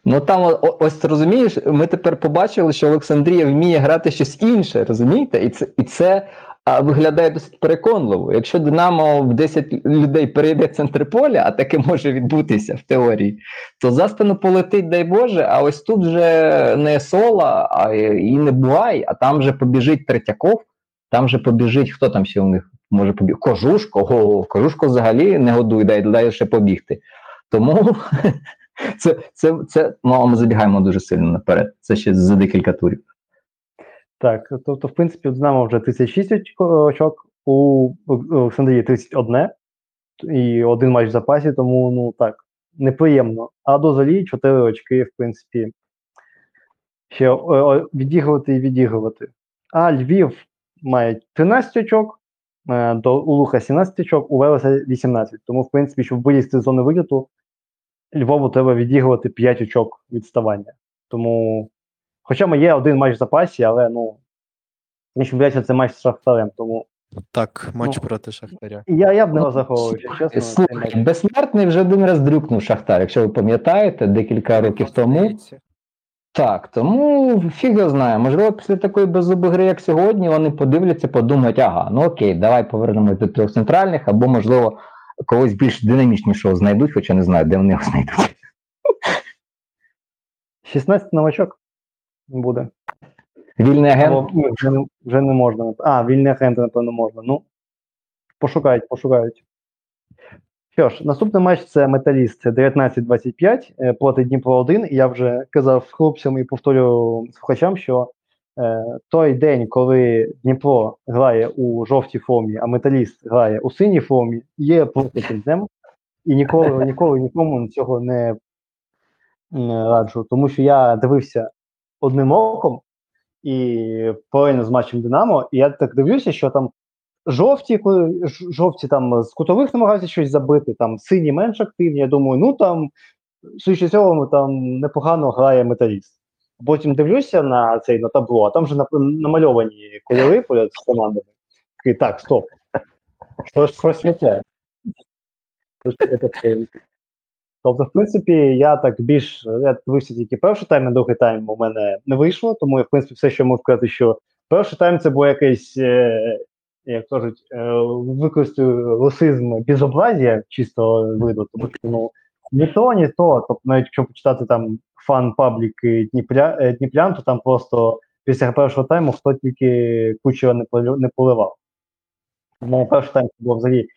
Ну там ось розумієш, ми тепер побачили, що Олександрія вміє грати щось інше, розумієте? І це, і це а, виглядає досить переконливо. Якщо Динамо в 10 людей перейде центр поля, а таке може відбутися в теорії, то за спину полетить, дай Боже, а ось тут вже не Сола, а і не Буай, а там вже побіжить Третьяков, там же побіжить, хто там ще у них може побігти? Кожушко, Ого, Кожушко взагалі не годує, дай, дай ще побігти. Тому це, це, це ну, ми забігаємо дуже сильно наперед. Це ще за декілька турів. Так, тобто, в принципі, у Динамо вже 36 очок, У Олександрії 31 і один матч в запасі, тому ну так, неприємно. А до Залі 4 очки, в принципі, ще відігрувати і відігрувати. А Львів має 13 очок, е, до у Луха 17 очок, у Велеса 18. Тому, в принципі, щоб вилізти з зони виліту, Львову треба відігрувати 5 очок відставання. Тому, хоча ми є один матч в запасі, але ну, мені здається, це матч з Шахтарем, тому Так, матч Ну. проти Шахтаря. я, я б не Ну, розраховував, чесно. матч. Слухай, безсмертний вже один раз дрюкнув Шахтар, якщо ви пам'ятаєте, декілька років тому. Здається. Так, тому фіг знає. Можливо, після такої беззубої гри, як сьогодні, вони подивляться, подумають, ага, ну окей, давай повернемось до трьох центральних, або, можливо, когось більш динамічнішого знайдуть, хоча не знаю, де вони його знайдуть. 16 новачок буде. Вільний агент. Або, вже, не, вже не можна. А, вільні агенти, напевно, можна. Ну, пошукають, пошукають. Що ж, наступний матч це Металіст 19-25 е, проти Дніпро 1. І я вже казав хлопцям і повторю слухачам, що е, той день, коли Дніпро грає у жовтій формі, а Металіст грає у синій формі, є просто днем. І ніколи, ніколи нікому цього не раджу. Тому що я дивився одним оком і паралельно з матчем Динамо, і я так дивлюся, що там жовті, жовті там з кутових намагаються щось забити, там сині менш активні. Я думаю, ну там з цього, там непогано грає металіст. Потім дивлюся на цей на табло, а там вже намальовані кольори поряд з командами. Так, стоп. Що ж щось не те? Щось не таке. Тобто, в принципі, я так більш я дивився тільки перший тайм, а другий тайм у мене не вийшло, тому я, в принципі, все, що можу сказати, що перший тайм це був якийсь, е, як кажуть, е, використаю русизм безобразія чистого виду, тому що ну ні то, ні то. Тобто, навіть якщо почитати там фан пабліки Дніпря, е, Дніпрян, то там просто після першого тайму хто тільки не не поливав. Тому перший тайм це було взагалі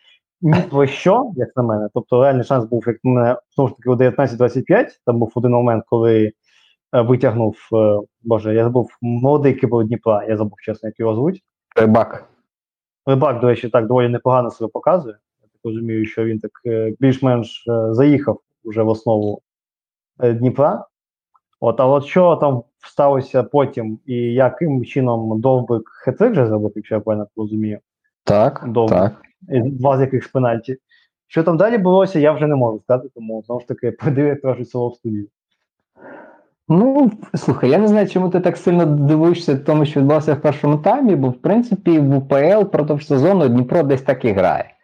ні про що, як на мене. Тобто реальний шанс був, як на мене, знову ж таки, у 19-25. Там був один момент, коли е, витягнув, е, боже, я забув молодий кибер Дніпра, я забув чесно, як його звуть. Рибак. Рибак, до речі, так доволі непогано себе показує. Я так розумію, що він так е, більш-менш заїхав уже в основу Дніпра. От, а от що там сталося потім, і яким чином Довбик хетрик вже зробив, якщо я правильно розумію, Так, Довго. так. Два з яких з пенальті. Що там далі булося, я вже не можу сказати, тому знову ж таки як кажуть, село в студію. Ну, слухай, я не знаю, чому ти так сильно дивишся тому, що відбувався в першому таймі, бо в принципі в УПЛ продовж сезону Дніпро десь так і грає.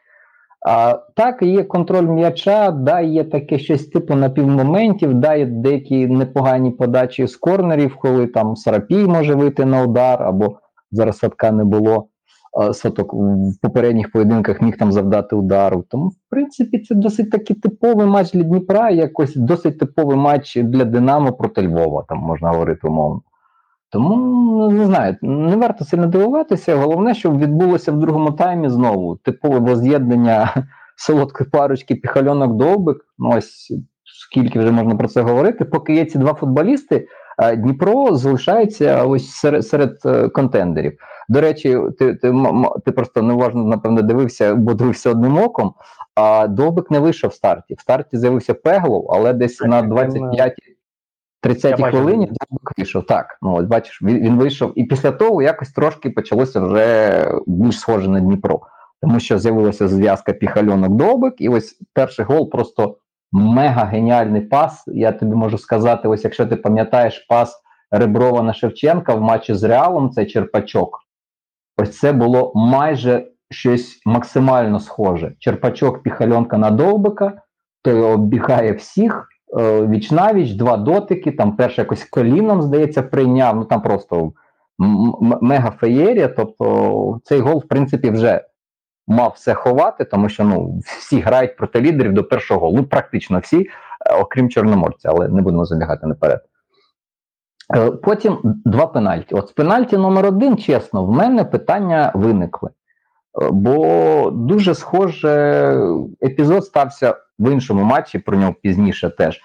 А, так, є контроль м'яча, да, є таке щось типу напівмоментів, да, є деякі непогані подачі з корнерів, коли там Сарапій може вийти на удар, або зараз садка не було. А, Соток в попередніх поєдинках міг там завдати удару. Тому, в принципі, це досить таки типовий матч для Дніпра, якось досить типовий матч для Динамо проти Львова, там можна говорити умовно. Тому ну, не знаю, не варто сильно дивуватися. Головне, щоб відбулося в другому таймі знову типове воз'єднання солодкої парочки піхальонок довбик. Ну ось скільки вже можна про це говорити. Поки є ці два футболісти, е, Дніпро залишається ось серед, серед е, контендерів. До речі, ти, ти, ти просто неуважно, напевно, дивився, бо дивився одним оком. А довбик не вийшов в старті. В старті з'явився Пеглов, але десь Так, на він, 25 30 Я бачив. хвилині Довбик вийшов. Так, ну от бачиш, він, він вийшов, і після того якось трошки почалося вже більш схоже на Дніпро, тому що з'явилася зв'язка піхальонок довбик, і ось перший гол просто мега геніальний пас. Я тобі можу сказати, ось якщо ти пам'ятаєш пас Реброва на Шевченка в матчі з Реалом, це Черпачок. Ось це було майже щось максимально схоже. Черпачок піхальонка на довбика, той оббігає всіх е, віч навіч, два дотики. Там перше якось коліном, здається, прийняв. Ну там просто мега феєрія. Тобто цей гол, в принципі, вже мав все ховати, тому що ну всі грають проти лідерів до першого голу. Ну, практично всі, е, окрім Чорноморця, але не будемо забігати наперед. Е, Потім два пенальті. От з пенальті номер один, чесно, в мене питання виникли. Е, Бо дуже схоже епізод стався в іншому матчі, про нього пізніше теж.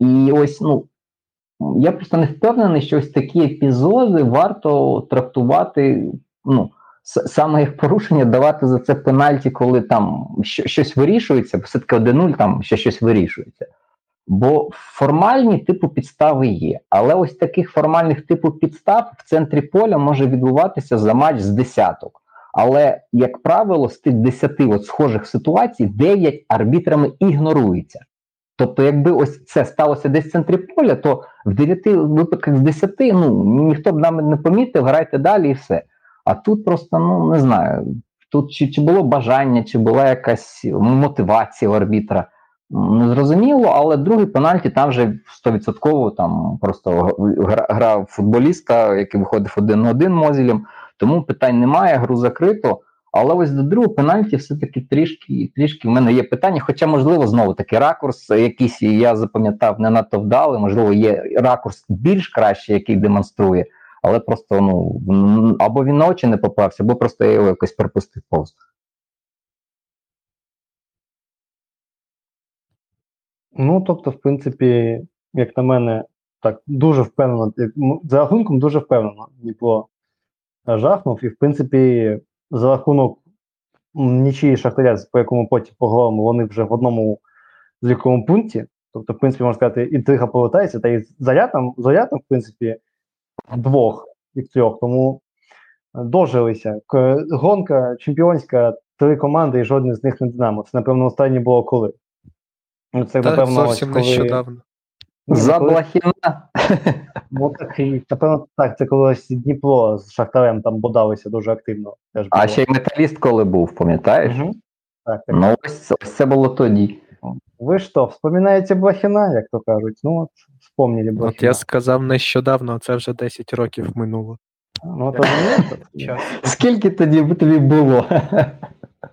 І ось, ну, я просто не впевнений, що ось такі епізоди варто трактувати ну, саме їх порушення давати за це пенальті, коли там щось вирішується, все-таки 1-0 там ще щось вирішується. Бо формальні типу підстави є. Але ось таких формальних типу підстав в центрі поля може відбуватися за матч з десяток. Але, як правило, з тих 10 от схожих ситуацій 9 арбітрами ігнорується. Тобто, якби ось це сталося десь в центрі поля, то в 9 випадках з 10 ну, ніхто б нам не помітив, грайте далі і все. А тут просто, ну не знаю, тут чи, чи було бажання, чи була якась мотивація у арбітра. Не зрозуміло, але другий пенальті там вже 100% там просто гра, гра футболіста, який виходив один на один мозілем. Тому питань немає, гру закрито. Але ось до другого пенальті все-таки трішки, трішки в мене є питання. Хоча, можливо, знову таки ракурс, якийсь я запам'ятав не надто вдалий, можливо, є ракурс більш кращий, який демонструє, але просто ну або він на очі не попався, або просто я його якось пропустив повз. Ну, тобто, в принципі, як на мене, так, дуже впевнено, ну, за рахунком дуже впевнено Дніпро жахнув, і в принципі, за рахунок нічиї шахтаря, по якому потім поговоримо, вони вже в одному зліковому пункті. Тобто, в принципі, можна сказати, інтрига повертається, та і зарядом, зарядом, в принципі, двох і трьох. Тому е, дожилися. Гонка чемпіонська, три команди, і жодне з них не Динамо. Це, напевно, останнє було коли. Ну, це, Та напевно, зовсім коли... нещодавно. Ні, За Блахіна. Ну, так, і, напевно, так, це коли ось Дніпро з Шахтарем там бодалися дуже активно. Теж А ще й металіст, коли був, пам'ятаєш? Так, так. Ну, ось, ось це було тоді. Ви що, вспоминаєте Блохіна, як то кажуть? Ну, от, вспомнили Блохіна. От я сказав нещодавно, а це вже 10 років минуло. Ну, то не Скільки тоді тобі було?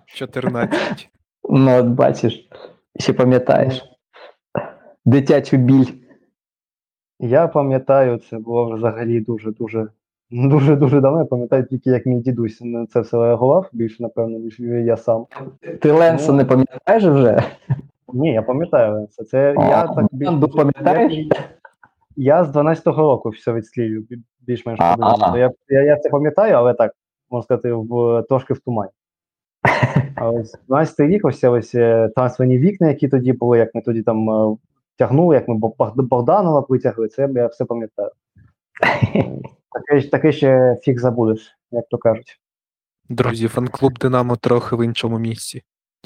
14. Ну, от бачиш, ще пам'ятаєш. Дитячу біль. Я пам'ятаю, це було взагалі дуже-дуже дуже-дуже давно. Я пам'ятаю тільки, як мій дідусь на це все реагував, більше, напевно, ніж я сам. Ти Ленса Ну. не пам'ятаєш вже? Ні, я пам'ятаю це. Це А, я так Банду пам'ятаєш? Я, з 12-го року все відслідую, більш-менш А, Я, я, я це пам'ятаю, але так, можна сказати, в, трошки в тумані. А ось 12-й рік, ось, ось е, трансферні вікна, які тоді були, як ми тоді там е, тягнули, як ми Богданова притягли, це я все пам'ятаю. Таке, таке ще фіг забудеш, як то кажуть. Друзі, фан-клуб Динамо трохи в іншому місці.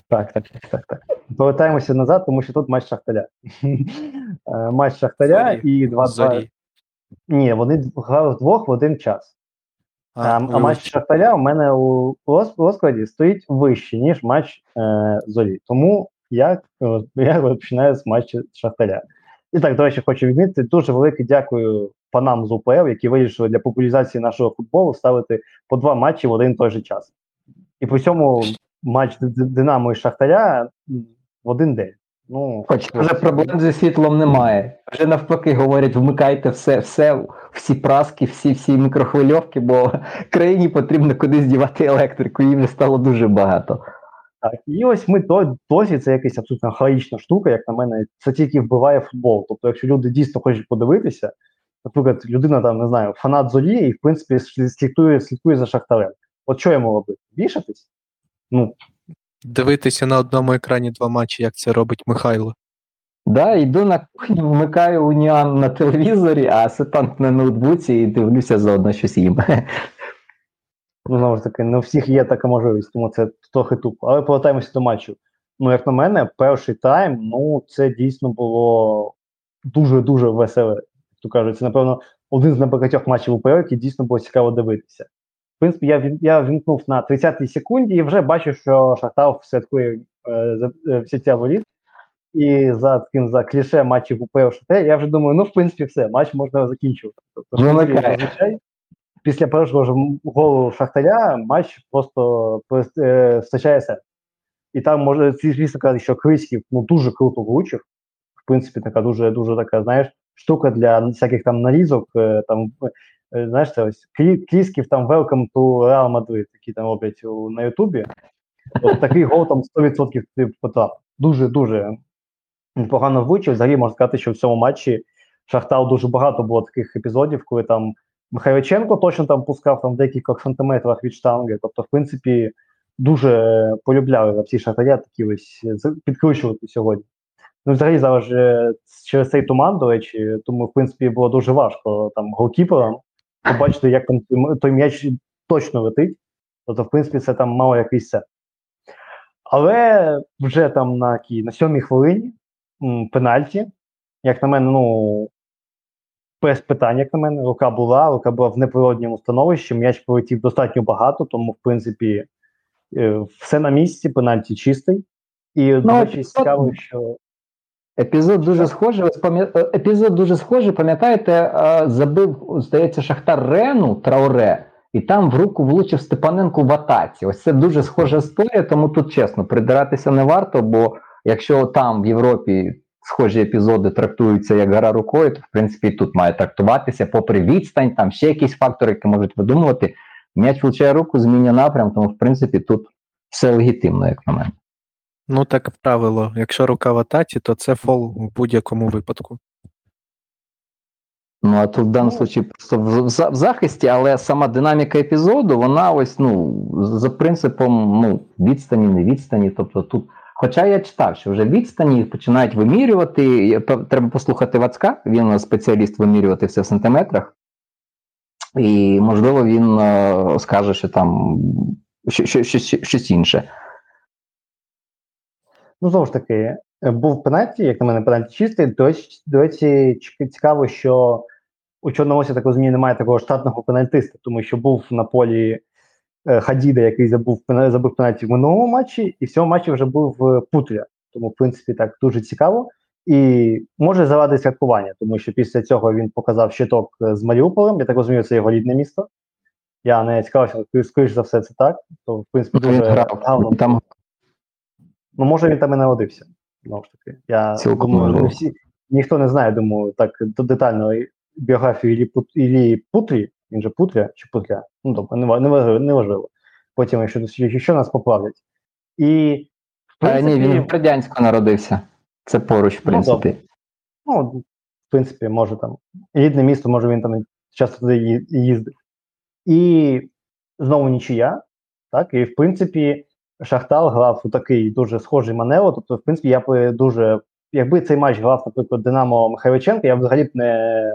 Так, так, так, так, так. Повертаємося назад, тому що тут матч Шахтаря. Е, матч Шахтаря і 2-2. Зорі. Ні, вони грали вдвох в один час. А, а матч. Шахтаря у мене у розкладі стоїть вище, ніж матч е, Зорі. Тому я, е, я починаю з матчу Шахтаря. І так, до речі, хочу відмітити дуже велике дякую панам з УПЛ, які вирішили для популяризації нашого футболу ставити по два матчі в один той же час. І при цьому матч Динамо і Шахтаря в один день. Ну, Хоч вже проблем зі світлом немає. Вже навпаки говорять, вмикайте все, все, всі праски, всі, всі мікрохвильовки, бо країні потрібно кудись дівати електрику, її вже стало дуже багато. Так, і ось ми до, досі це якась абсолютно хаїчна штука, як на мене, це тільки вбиває футбол. Тобто, якщо люди дійсно хочуть подивитися, наприклад, людина там не знаю, фанат зорі, і в принципі слідкує, слідкує за шахтарем. От що йому робити? Вішатись? Ну, Дивитися на одному екрані два матчі, як це робить Михайло. Да, йду на кухню, вмикаю уніан на телевізорі, а сетант на ноутбуці і дивлюся заодно щось їм. ну знову ж таки, не у всіх є така можливість, тому це трохи тупо. Але повертаємося до матчу. Ну, як на мене, перший тайм, ну, це дійсно було дуже-дуже веселе. Як то кажуть, це, напевно, один з небагатьох матчів УПЛ, який дійсно було цікаво дивитися. В принципі, я, я вімкнув на 30-й секунді і вже бачу, що Шахтар святкує е, за- е, взяття воріт. І за таким за кліше матчів УПЛ Шахтар, я вже думаю, ну, в принципі, все, матч можна закінчувати. Тобто, в зазвичай, після першого ж голу Шахтаря матч просто е, сенс. І там може ці звісно казати, що Криськів ну дуже круто влучив. В принципі, така дуже дуже така, знаєш, штука для всяких там нарізок. е, Там знаєш, це ось Крісків там Welcome to Real Madrid, які там роблять на Ютубі. От такий гол там 100% ти потрапив. Дуже дуже непогано влучив. Взагалі можна сказати, що в цьому матчі Шахтар дуже багато було таких епізодів, коли там Михайличенко точно там пускав там декількох сантиметрах від штанги. Тобто, в принципі, дуже полюбляли гравці Шахтаря такі ось підкручувати сьогодні. Ну, взагалі, зараз через цей туман, до речі, тому, в принципі, було дуже важко там голкіперам побачити, як там той м'яч точно летить. Тобто, в принципі, це там мало якийсь сет. Але вже там на, на сьомій хвилині м, пенальті, як на мене, ну, без питань, як на мене, рука була, рука була в неприродньому становищі, м'яч полетів достатньо багато, тому, в принципі, е, все на місці, пенальті чистий. І, до Ну, речі, цікаво, що Епізод дуже схожий. е, Епізод дуже схожий. Пам'ятаєте, е, забив, здається, Шахтар Рену Трауре, і там в руку влучив Степаненко в атаці. Ось це дуже схожа історія, тому тут чесно, придиратися не варто, бо якщо там в Європі схожі епізоди трактуються як гра рукою, то в принципі і тут має трактуватися, попри відстань, там ще якісь фактори, які можуть видумувати. М'яч влучає руку, змінює напрям, тому в принципі тут все легітимно, як на мене. Ну, так правило. Якщо рука в атаці, то це фол в будь-якому випадку. Ну, а тут в даному случаї просто в, в, захисті, але сама динаміка епізоду, вона ось ну за принципом ну, відстані, не відстані. Тобто тут, хоча я читав, що вже відстані починають вимірювати. Треба послухати Вацка, він спеціаліст вимірювати все в сантиметрах. І можливо він е, скаже, що там що, що, що, що, щось інше. Ну, знову ж таки, е, був пенальті, як на мене, пенальті чистий. До речі, до речі, цікаво, що у Чорноморці, так розумію, немає такого штатного пенальтиста, тому що був на полі е, Хадіда, який забув забив пенальті в минулому матчі, і в цьому матчі вже був е, Путря. Тому, в принципі, так дуже цікаво. І може завадити святкування, тому що після цього він показав щиток з Маріуполем. Я так розумію, це його рідне місто. Я не цікавився, скоріш за все, це так. То, в принципі, дуже грав там Ну, може, він там і народився. Знову ж таки. Я Цілком думаю, не всі, ніхто не знає, думаю, так детально біографію Іллі, Пут, Іллі Путрі, він же Путря чи Путля, ну добре, не, ва- не, важливо, не важливо. Потім, якщо, якщо нас поправлять. І, в а, ні, він в Радянську народився. Це поруч, в Ну, принципі. ну, в принципі, може там, рідне місто, може він там часто туди їздив. І знову нічия, так, і в принципі, Шахтар грав у такий дуже схожий маневр. Тобто, в принципі, я б дуже, якби цей матч грав, наприклад, Динамо Михайличенка, я б взагалі б не,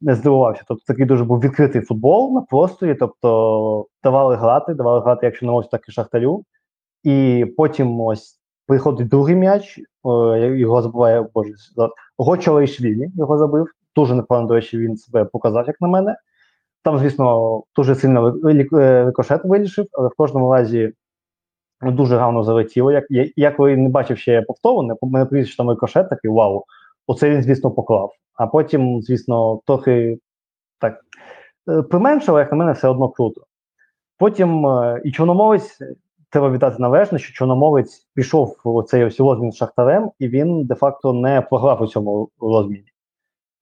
не здивувався. Тобто такий дуже був відкритий футбол на просторі, тобто давали грати, давали грати, якщо на ось так і Шахтарю. І потім ось приходить другий м'яч, о, його забуває боже, Гочо Ішвілі його забив. Дуже непогано, до речі, він себе показав, як на мене. Там, звісно, дуже сильно е, рикошет вирішив, але в кожному разі дуже гарно залетіло. Як, я, я коли не бачив ще повторне, мене прізвище там рикошет такий вау. Оце він, звісно, поклав. А потім, звісно, трохи так е, применшило, як на мене, все одно круто. Потім е, і Чорноморець, е, треба вітати належно, що Чорноморець пішов у цей ось розмін з Шахтарем, і він де-факто не програв у цьому розміні.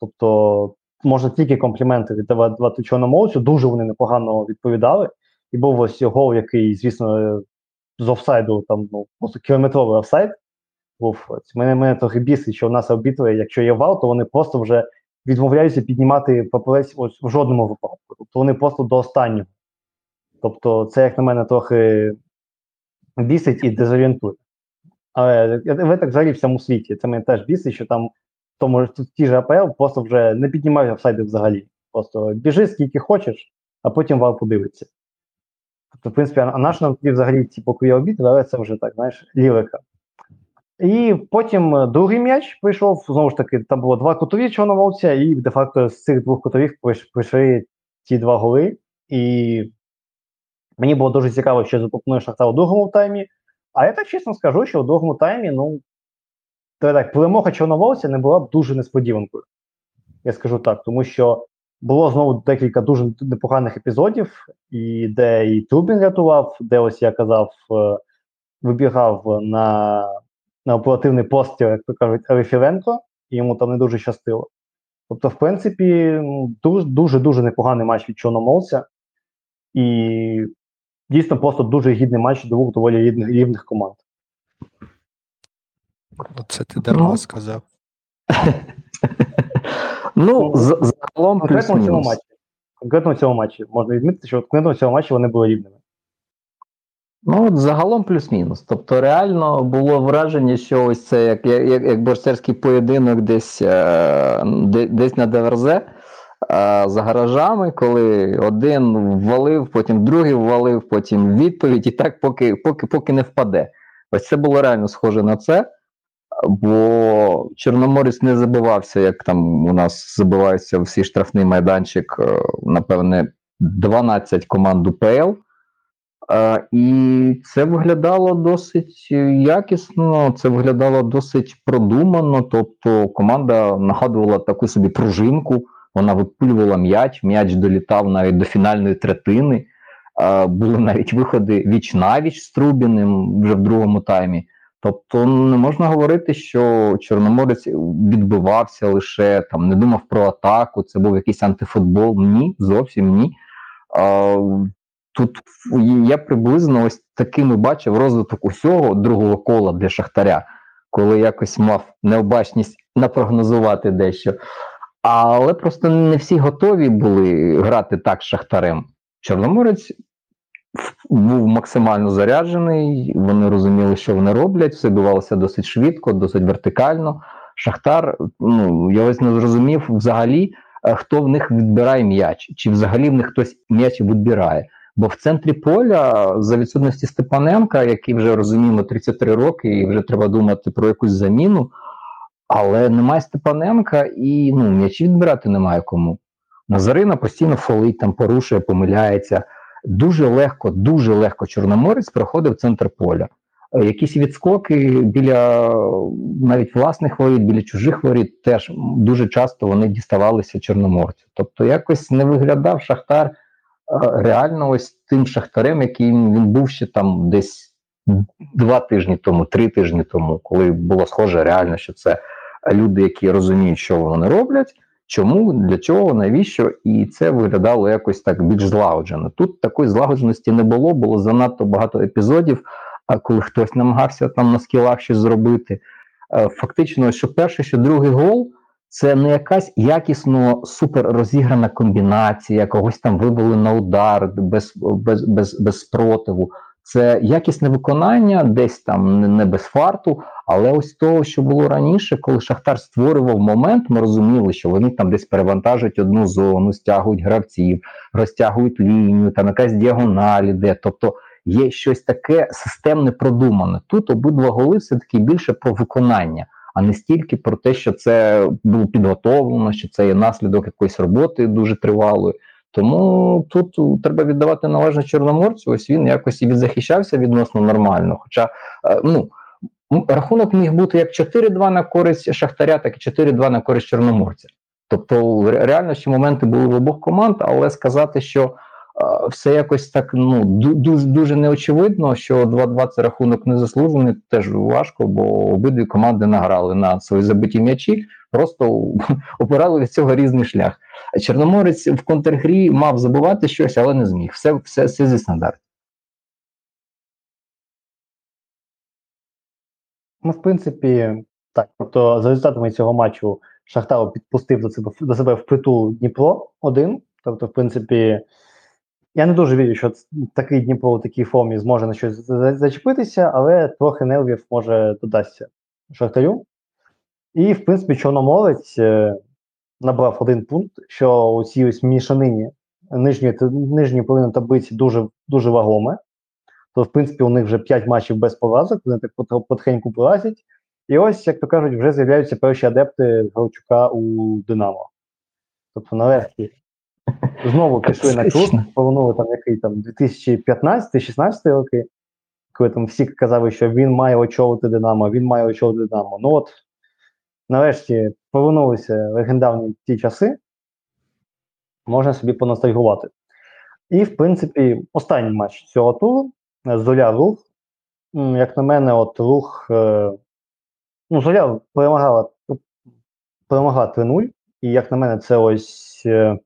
Тобто можна тільки компліменти віддавати Чорноморцю, дуже вони непогано відповідали. І був ось гол, який, звісно, з офсайду, там ну, просто кілометровий офсайд був. Мене, мене трохи бісить, що в нас арбітри, якщо є вал, то вони просто вже відмовляються піднімати папірець ось в жодному випадку. Тобто вони просто до останнього. Тобто, це, як на мене, трохи бісить і дезорієнтує. Але ви так взагалі в всьому світі. Це мене теж бісить, що там тому ж ті ж АПЛ просто вже не піднімають офсайди взагалі. Просто біжи скільки хочеш, а потім вал подивиться. Тобто, в принципі, а наш нам тоді взагалі ці бокові обіди, але це вже так, знаєш, лірика. І потім е, другий м'яч прийшов. Знову ж таки, там було два кутові чорномовця, і де-факто з цих двох кутових прийш- прийшли ті два голи. І мені було дуже цікаво, що запропонує Шахтар у другому таймі. А я так чесно скажу, що у другому таймі, ну, так, перемога чорномовця не була б дуже несподіванкою. Я скажу так, тому що було знову декілька дуже непоганих епізодів, і де і Трубін рятував, де ось я казав, е, вибігав на, на оперативний постріл, як то кажуть, Рефіренко, і йому там не дуже щастило. Тобто, в принципі, ну, дуже дуже дуже непоганий матч від Чорноморця. І дійсно просто дуже гідний матч двох доволі рівних, рівних команд. Оце ти дарма Ну. сказав. Ну, Ну, загалом Конкретно в цьому матчі. конкретно в цьому матчі можна відмітити, що конкретно в цьому матчі вони були рівними. Ну, от загалом плюс-мінус. Тобто, реально було враження, що ось це як, як, як борцерський поєдинок десь, е, десь на ДВРЗ е, за гаражами, коли один ввалив, потім другий ввалив, потім відповідь, і так поки, поки, поки не впаде. Ось це було реально схоже на це. Бо Чорноморець не забивався, як там у нас забивається всі штрафний майданчик, е, напевне, 12 команд УПЛ. Е, І це виглядало досить якісно, це виглядало досить продумано. Тобто команда нагадувала таку собі пружинку, вона випулювала м'яч, м'яч долітав навіть до фінальної третини. Е, Були навіть виходи віч навіч з Трубіним вже в другому таймі. Тобто не можна говорити, що Чорноморець відбивався лише там, не думав про атаку, це був якийсь антифутбол. Ні, зовсім ні. А, тут я приблизно ось такими бачив розвиток усього другого кола для Шахтаря, коли якось мав необачність напрогнозувати дещо. Але просто не всі готові були грати так з Шахтарем. Чорноморець був максимально заряджений, вони розуміли, що вони роблять, все відбувалося досить швидко, досить вертикально. Шахтар, ну я ось не зрозумів взагалі, е, хто в них відбирає м'яч, чи взагалі в них хтось м'яч відбирає. Бо в центрі поля, за відсутності Степаненка, який вже розуміємо 33 роки, і вже треба думати про якусь заміну. Але немає Степаненка і ну, м'ячі відбирати немає кому. Назарина постійно фолить, там порушує, помиляється. Дуже легко, дуже легко Чорноморець проходив центр поля. Е, Якісь відскоки біля навіть власних воріт, біля чужих воріт теж дуже часто вони діставалися чорноморцю. Тобто якось не виглядав Шахтар е, реально ось тим шахтарем, яким він був ще там десь два тижні тому, три тижні тому, коли було схоже реально, що це люди, які розуміють, що вони роблять. Чому, для чого, навіщо? І це виглядало якось так більш злагоджено. Тут такої злагодженості не було, було занадто багато епізодів, а коли хтось намагався там на скілах щось зробити. Е, Фактично, що перший, що другий гол це не якась якісно супер розіграна комбінація, когось там вивели на удар без, без, без, без спротиву. Це якісне виконання, десь там не, без фарту, але ось того, що було раніше, коли Шахтар створював момент, ми розуміли, що вони там десь перевантажують одну зону, стягують гравців, розтягують лінію, там якась діагональ іде. Тобто є щось таке системне продумане. Тут обидва голи все-таки більше про виконання, а не стільки про те, що це було підготовлено, що це є наслідок якоїсь роботи дуже тривалої. Тому тут треба віддавати належне Чорноморцю. Ось він якось і відзахищався відносно нормально. Хоча е, ну рахунок міг бути як 4-2 на користь Шахтаря, так і 4-2 на користь Чорноморця. Тобто, реально ще моменти були в обох команд, але сказати, що все якось так ну дуже дуже неочевидно, що 2-2 це рахунок незаслужений, теж важко, бо обидві команди награли на свої забиті м'ячі, просто обирали від цього різний шлях. Чорноморець в контргрі мав забувати щось, але не зміг. Все, все, все зі стандартів. Ну, в принципі, так. Тобто, за результатами цього матчу Шахтар підпустив до себе до себе впритул Дніпро один. Тобто, в принципі, я не дуже вірю, що такий Дніпро у такій формі зможе на щось зачепитися, але трохи нервів може додасться Шахтарю. І, в принципі, Чорноморець е, набрав один пункт, що у цій ось мішанині нижньої нижньої половини таблиці дуже дуже вагоме. То, в принципі, у них вже 5 матчів без поразок, вони так потихеньку пролазять. І ось, як то кажуть, вже з'являються перші адепти Галчука у Динамо. Тобто, нарешті, знову пішли на курс, повернули там який там 2015-16 роки, коли там всі казали, що він має очолити Динамо, він має очолити Динамо. Ну от, нарешті, повернулися легендарні ті часи, можна собі поностальгувати. І, в принципі, останній матч цього туру. Золя рух. Як на мене, от рух. Е, ну, Золя перемагала перемогла 3-0. І, як на мене, це ось е,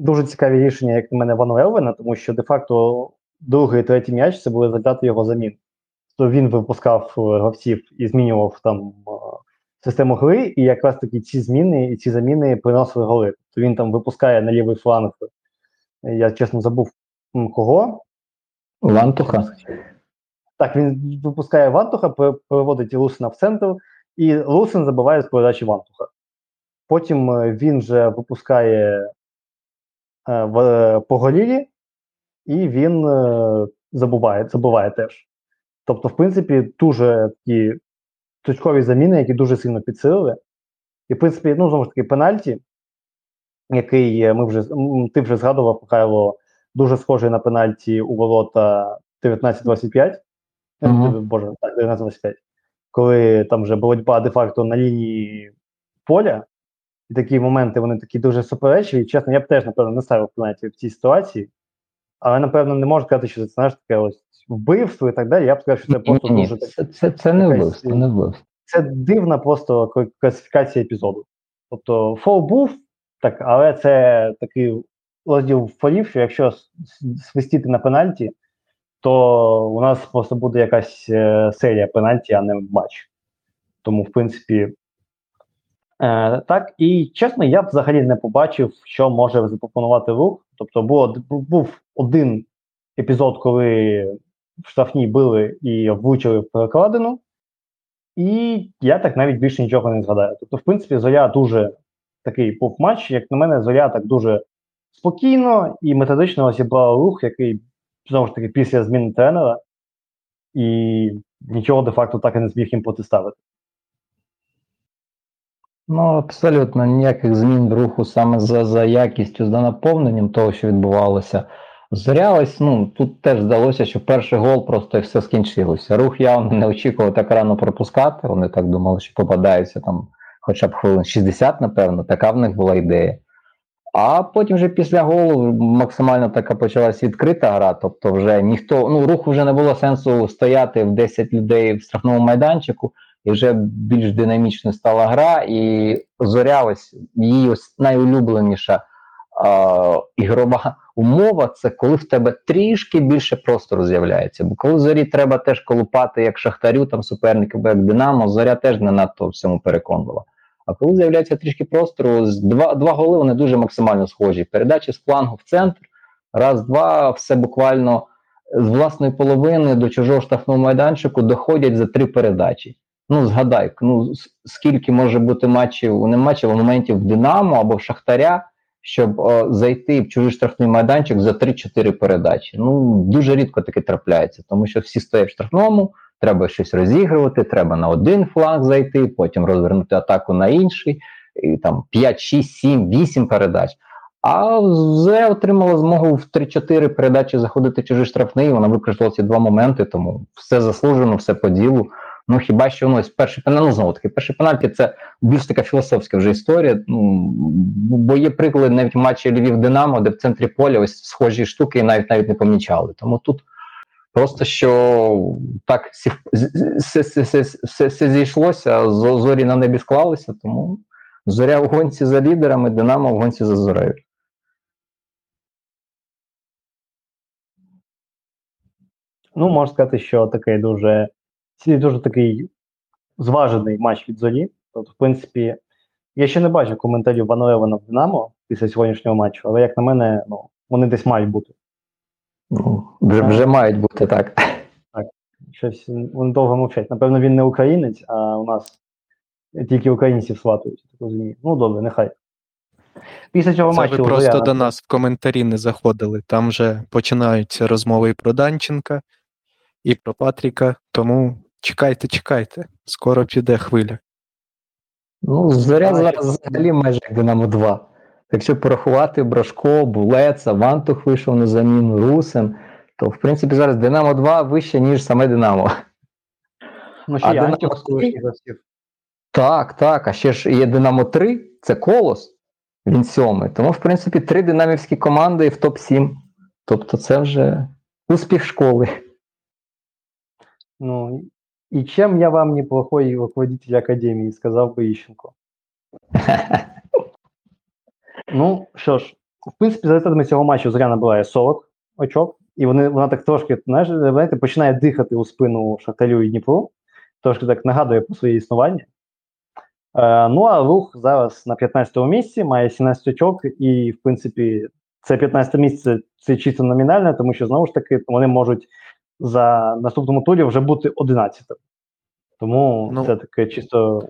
дуже цікаві рішення, як на мене, Ван Левена, тому що де-факто другий і третій м'яч це були результати його замін. То він випускав гравців і змінював там систему гри, і якраз таки ці зміни і ці заміни приносили голи. То він там випускає на лівий фланг Я чесно забув кого. Вантуха. Так, він випускає Вантуха, пе- переводить Лусина в центр, і Лусин забиває з передачі Вантуха. Потім е, він вже випускає е, в, е, по голілі, і він е, забуває, забуває теж. Тобто, в принципі, дуже такі точкові заміни, які дуже сильно підсилили. І, в принципі, ну, знову ж таки, пенальті, який е, ми вже ти вже згадував, Михайло, дуже схожий на пенальті у ворота 19-25. Е, Мгм. Боже, так, 19-25. Коли там вже боротьба де-факто на лінії поля, і такі моменти вони такі дуже суперечливі. Чесно, я б теж, напевно, не ставив пенальті в цій ситуації. Але, напевно, не можу сказати, що це знаєш, таке ось вбивство і так далі. Я б сказав, що це просто Ні, дуже це, це, це не вбивство, не вбивство. це дивна просто класифікація епізоду. Тобто, фол був, так, але це такий розділ фолів, що якщо свистіти на пенальті, то у нас просто буде якась е, серія пенальті, а не матч. Тому, в принципі, е, так. І чесно, я взагалі не побачив, що може запропонувати рух. Тобто, було, був один епізод, коли в штрафній били і влучили в перекладину. І я так навіть більше нічого не згадаю. Тобто, в принципі, Зоря дуже такий був матч, як на мене, Зоря так дуже спокійно і методично зібрала рух, який знову ж таки після зміни тренера, і нічого де-факто так і не зміг їм протиставити. Ну, абсолютно ніяких змін руху саме за, за якістю, за наповненням того, що відбувалося. Зорялось, ну тут теж здалося, що перший гол просто і все скінчилося. Рух явно не очікував так рано пропускати. Вони так думали, що попадаються там хоча б хвилин 60, напевно, така в них була ідея. А потім вже після голу максимально така почалась відкрита гра. Тобто, вже ніхто, ну руху вже не було сенсу стояти в 10 людей в штрафному майданчику і вже більш динамічно стала гра, і зоря ось її ось найулюбленіша е, ігрова умова це коли в тебе трішки більше простору з'являється. Бо коли зорі треба теж колупати, як шахтарю, там суперників, як Динамо, зоря теж не надто в цьому переконувала. А коли з'являється трішки простору, два, два голи вони дуже максимально схожі. Передачі з флангу в центр, раз-два, все буквально з власної половини до чужого штрафного майданчику доходять за три передачі. Ну, згадай, ну скільки може бути матчів, не матчів, а моментів в Динамо або в Шахтаря, щоб е, зайти в чужий штрафний майданчик за 3-4 передачі. Ну, дуже рідко таке трапляється, тому що всі стоять в штрафному, треба щось розігрувати, треба на один фланг зайти, потім розвернути атаку на інший, і там 5, 6, 7, 8 передач. А Зоря отримала змогу в 3-4 передачі заходити чужий штрафний, вона використала ці два моменти, тому все заслужено, все по ділу. Ну хіба що ну, ось перший пенальті, ну знову таки, перший пенальті це більш така філософська вже історія. Ну бо є приклади навіть в матчі Львів Динамо, де в центрі поля ось схожі штуки і навіть навіть не помічали. Тому тут просто що так все, все, все, все, все зійшлося, зорі на небі склалися, тому зоря в гонці за лідерами, Динамо в гонці за зорею. Ну, можна сказати, що такий дуже, ці- дуже такий зважений матч від зорі. Тобто, в принципі, я ще не бачив коментарів Ван Левена в Динамо після сьогоднішнього матчу, але як на мене, ну, вони десь мають бути. Ну, вже, вже мають бути так. Щось вони довго мовчать. Напевно, він не українець, а у нас тільки українців сватують, так розумію. Ну, добре, нехай. Після цього Це матчу ви просто Зоря- до нас в коментарі не заходили. Там вже починаються розмови і про Данченка, і про Патріка. Тому чекайте, чекайте. Скоро піде хвиля. Ну, зоря зараз взагалі майже як Динамо 2. Якщо порахувати Брашко, Булеца, Вантух вийшов на заміну, Русин, то в принципі зараз Динамо 2 вище, ніж саме Динамо. Ну, ще А Динамо Антіх три? колишній гравців. Так, так. А ще ж є Динамо 3, це Колос, він сьомий. Тому, в принципі, три динамівські команди в топ-7. Тобто, це вже успіх школи. Ну, и чем я вам неплохой руководитель Академии, сказав би Іщенко. Ну, що ж, в принципі, за результатами цього матчу Зоря набирає 40 очок, і вони, вона так трошки, знаєш, знаєте, починає дихати у спину Шахтарю і Дніпру, трошки так нагадує про своє існування. Е, ну, а рух зараз на 15-му місці, має 17 очок, і, в принципі, це 15 місце це чисто номінальне, тому що знову ж таки вони можуть за наступному турі вже бути 11. Тому Ну. це таке чисто.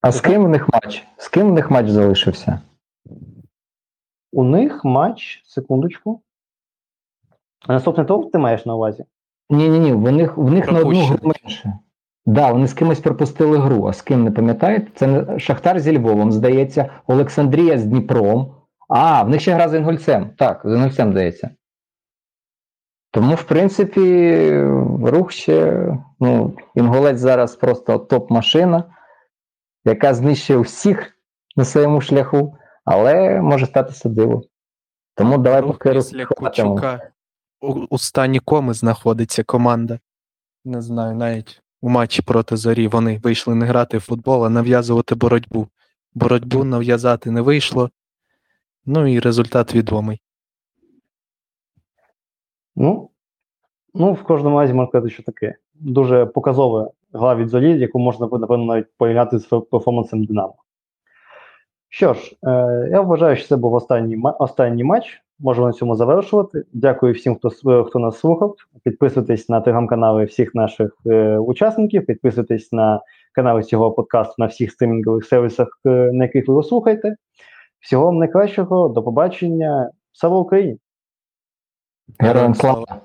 А з ким в них матч? З ким в них матч залишився? У них матч, секундочку. А Наступний тур ти маєш на увазі? Ні, ні, ні, в них, в них на одну гру менше. Да, вони з кимось пропустили гру. А з ким не пам'ятаєте? Це Шахтар зі Львовом, здається, Олександрія з Дніпром. А, в них ще гра з Інгульцем. Так, з Інгульцем здається. Тому, в принципі, рух ще. Ну, Інгулець зараз просто топ-машина, яка знищує всіх на своєму шляху, але може статися диво. Тому давай Рух поки після. Кучука у, у стані коми знаходиться команда. Не знаю, навіть у матчі проти зорі вони вийшли не грати в футбол, а нав'язувати боротьбу. Боротьбу нав'язати не вийшло. Ну і результат відомий. Ну, ну, в кожному разі можна сказати, що таке. Дуже показова гра від Зорі, яку можна, напевно, навіть порівняти з перформансом Динамо. Що ж, е, я вважаю, що це був останній, останній матч. Можемо на цьому завершувати. Дякую всім, хто, хто нас слухав. Підписуйтесь на телеграм-канали всіх наших е, учасників, підписуйтесь на канали цього подкасту на всіх стримінгових сервісах, е, на яких ви його слухаєте. Всього вам найкращого, до побачення. Слава Україні! Героям слава!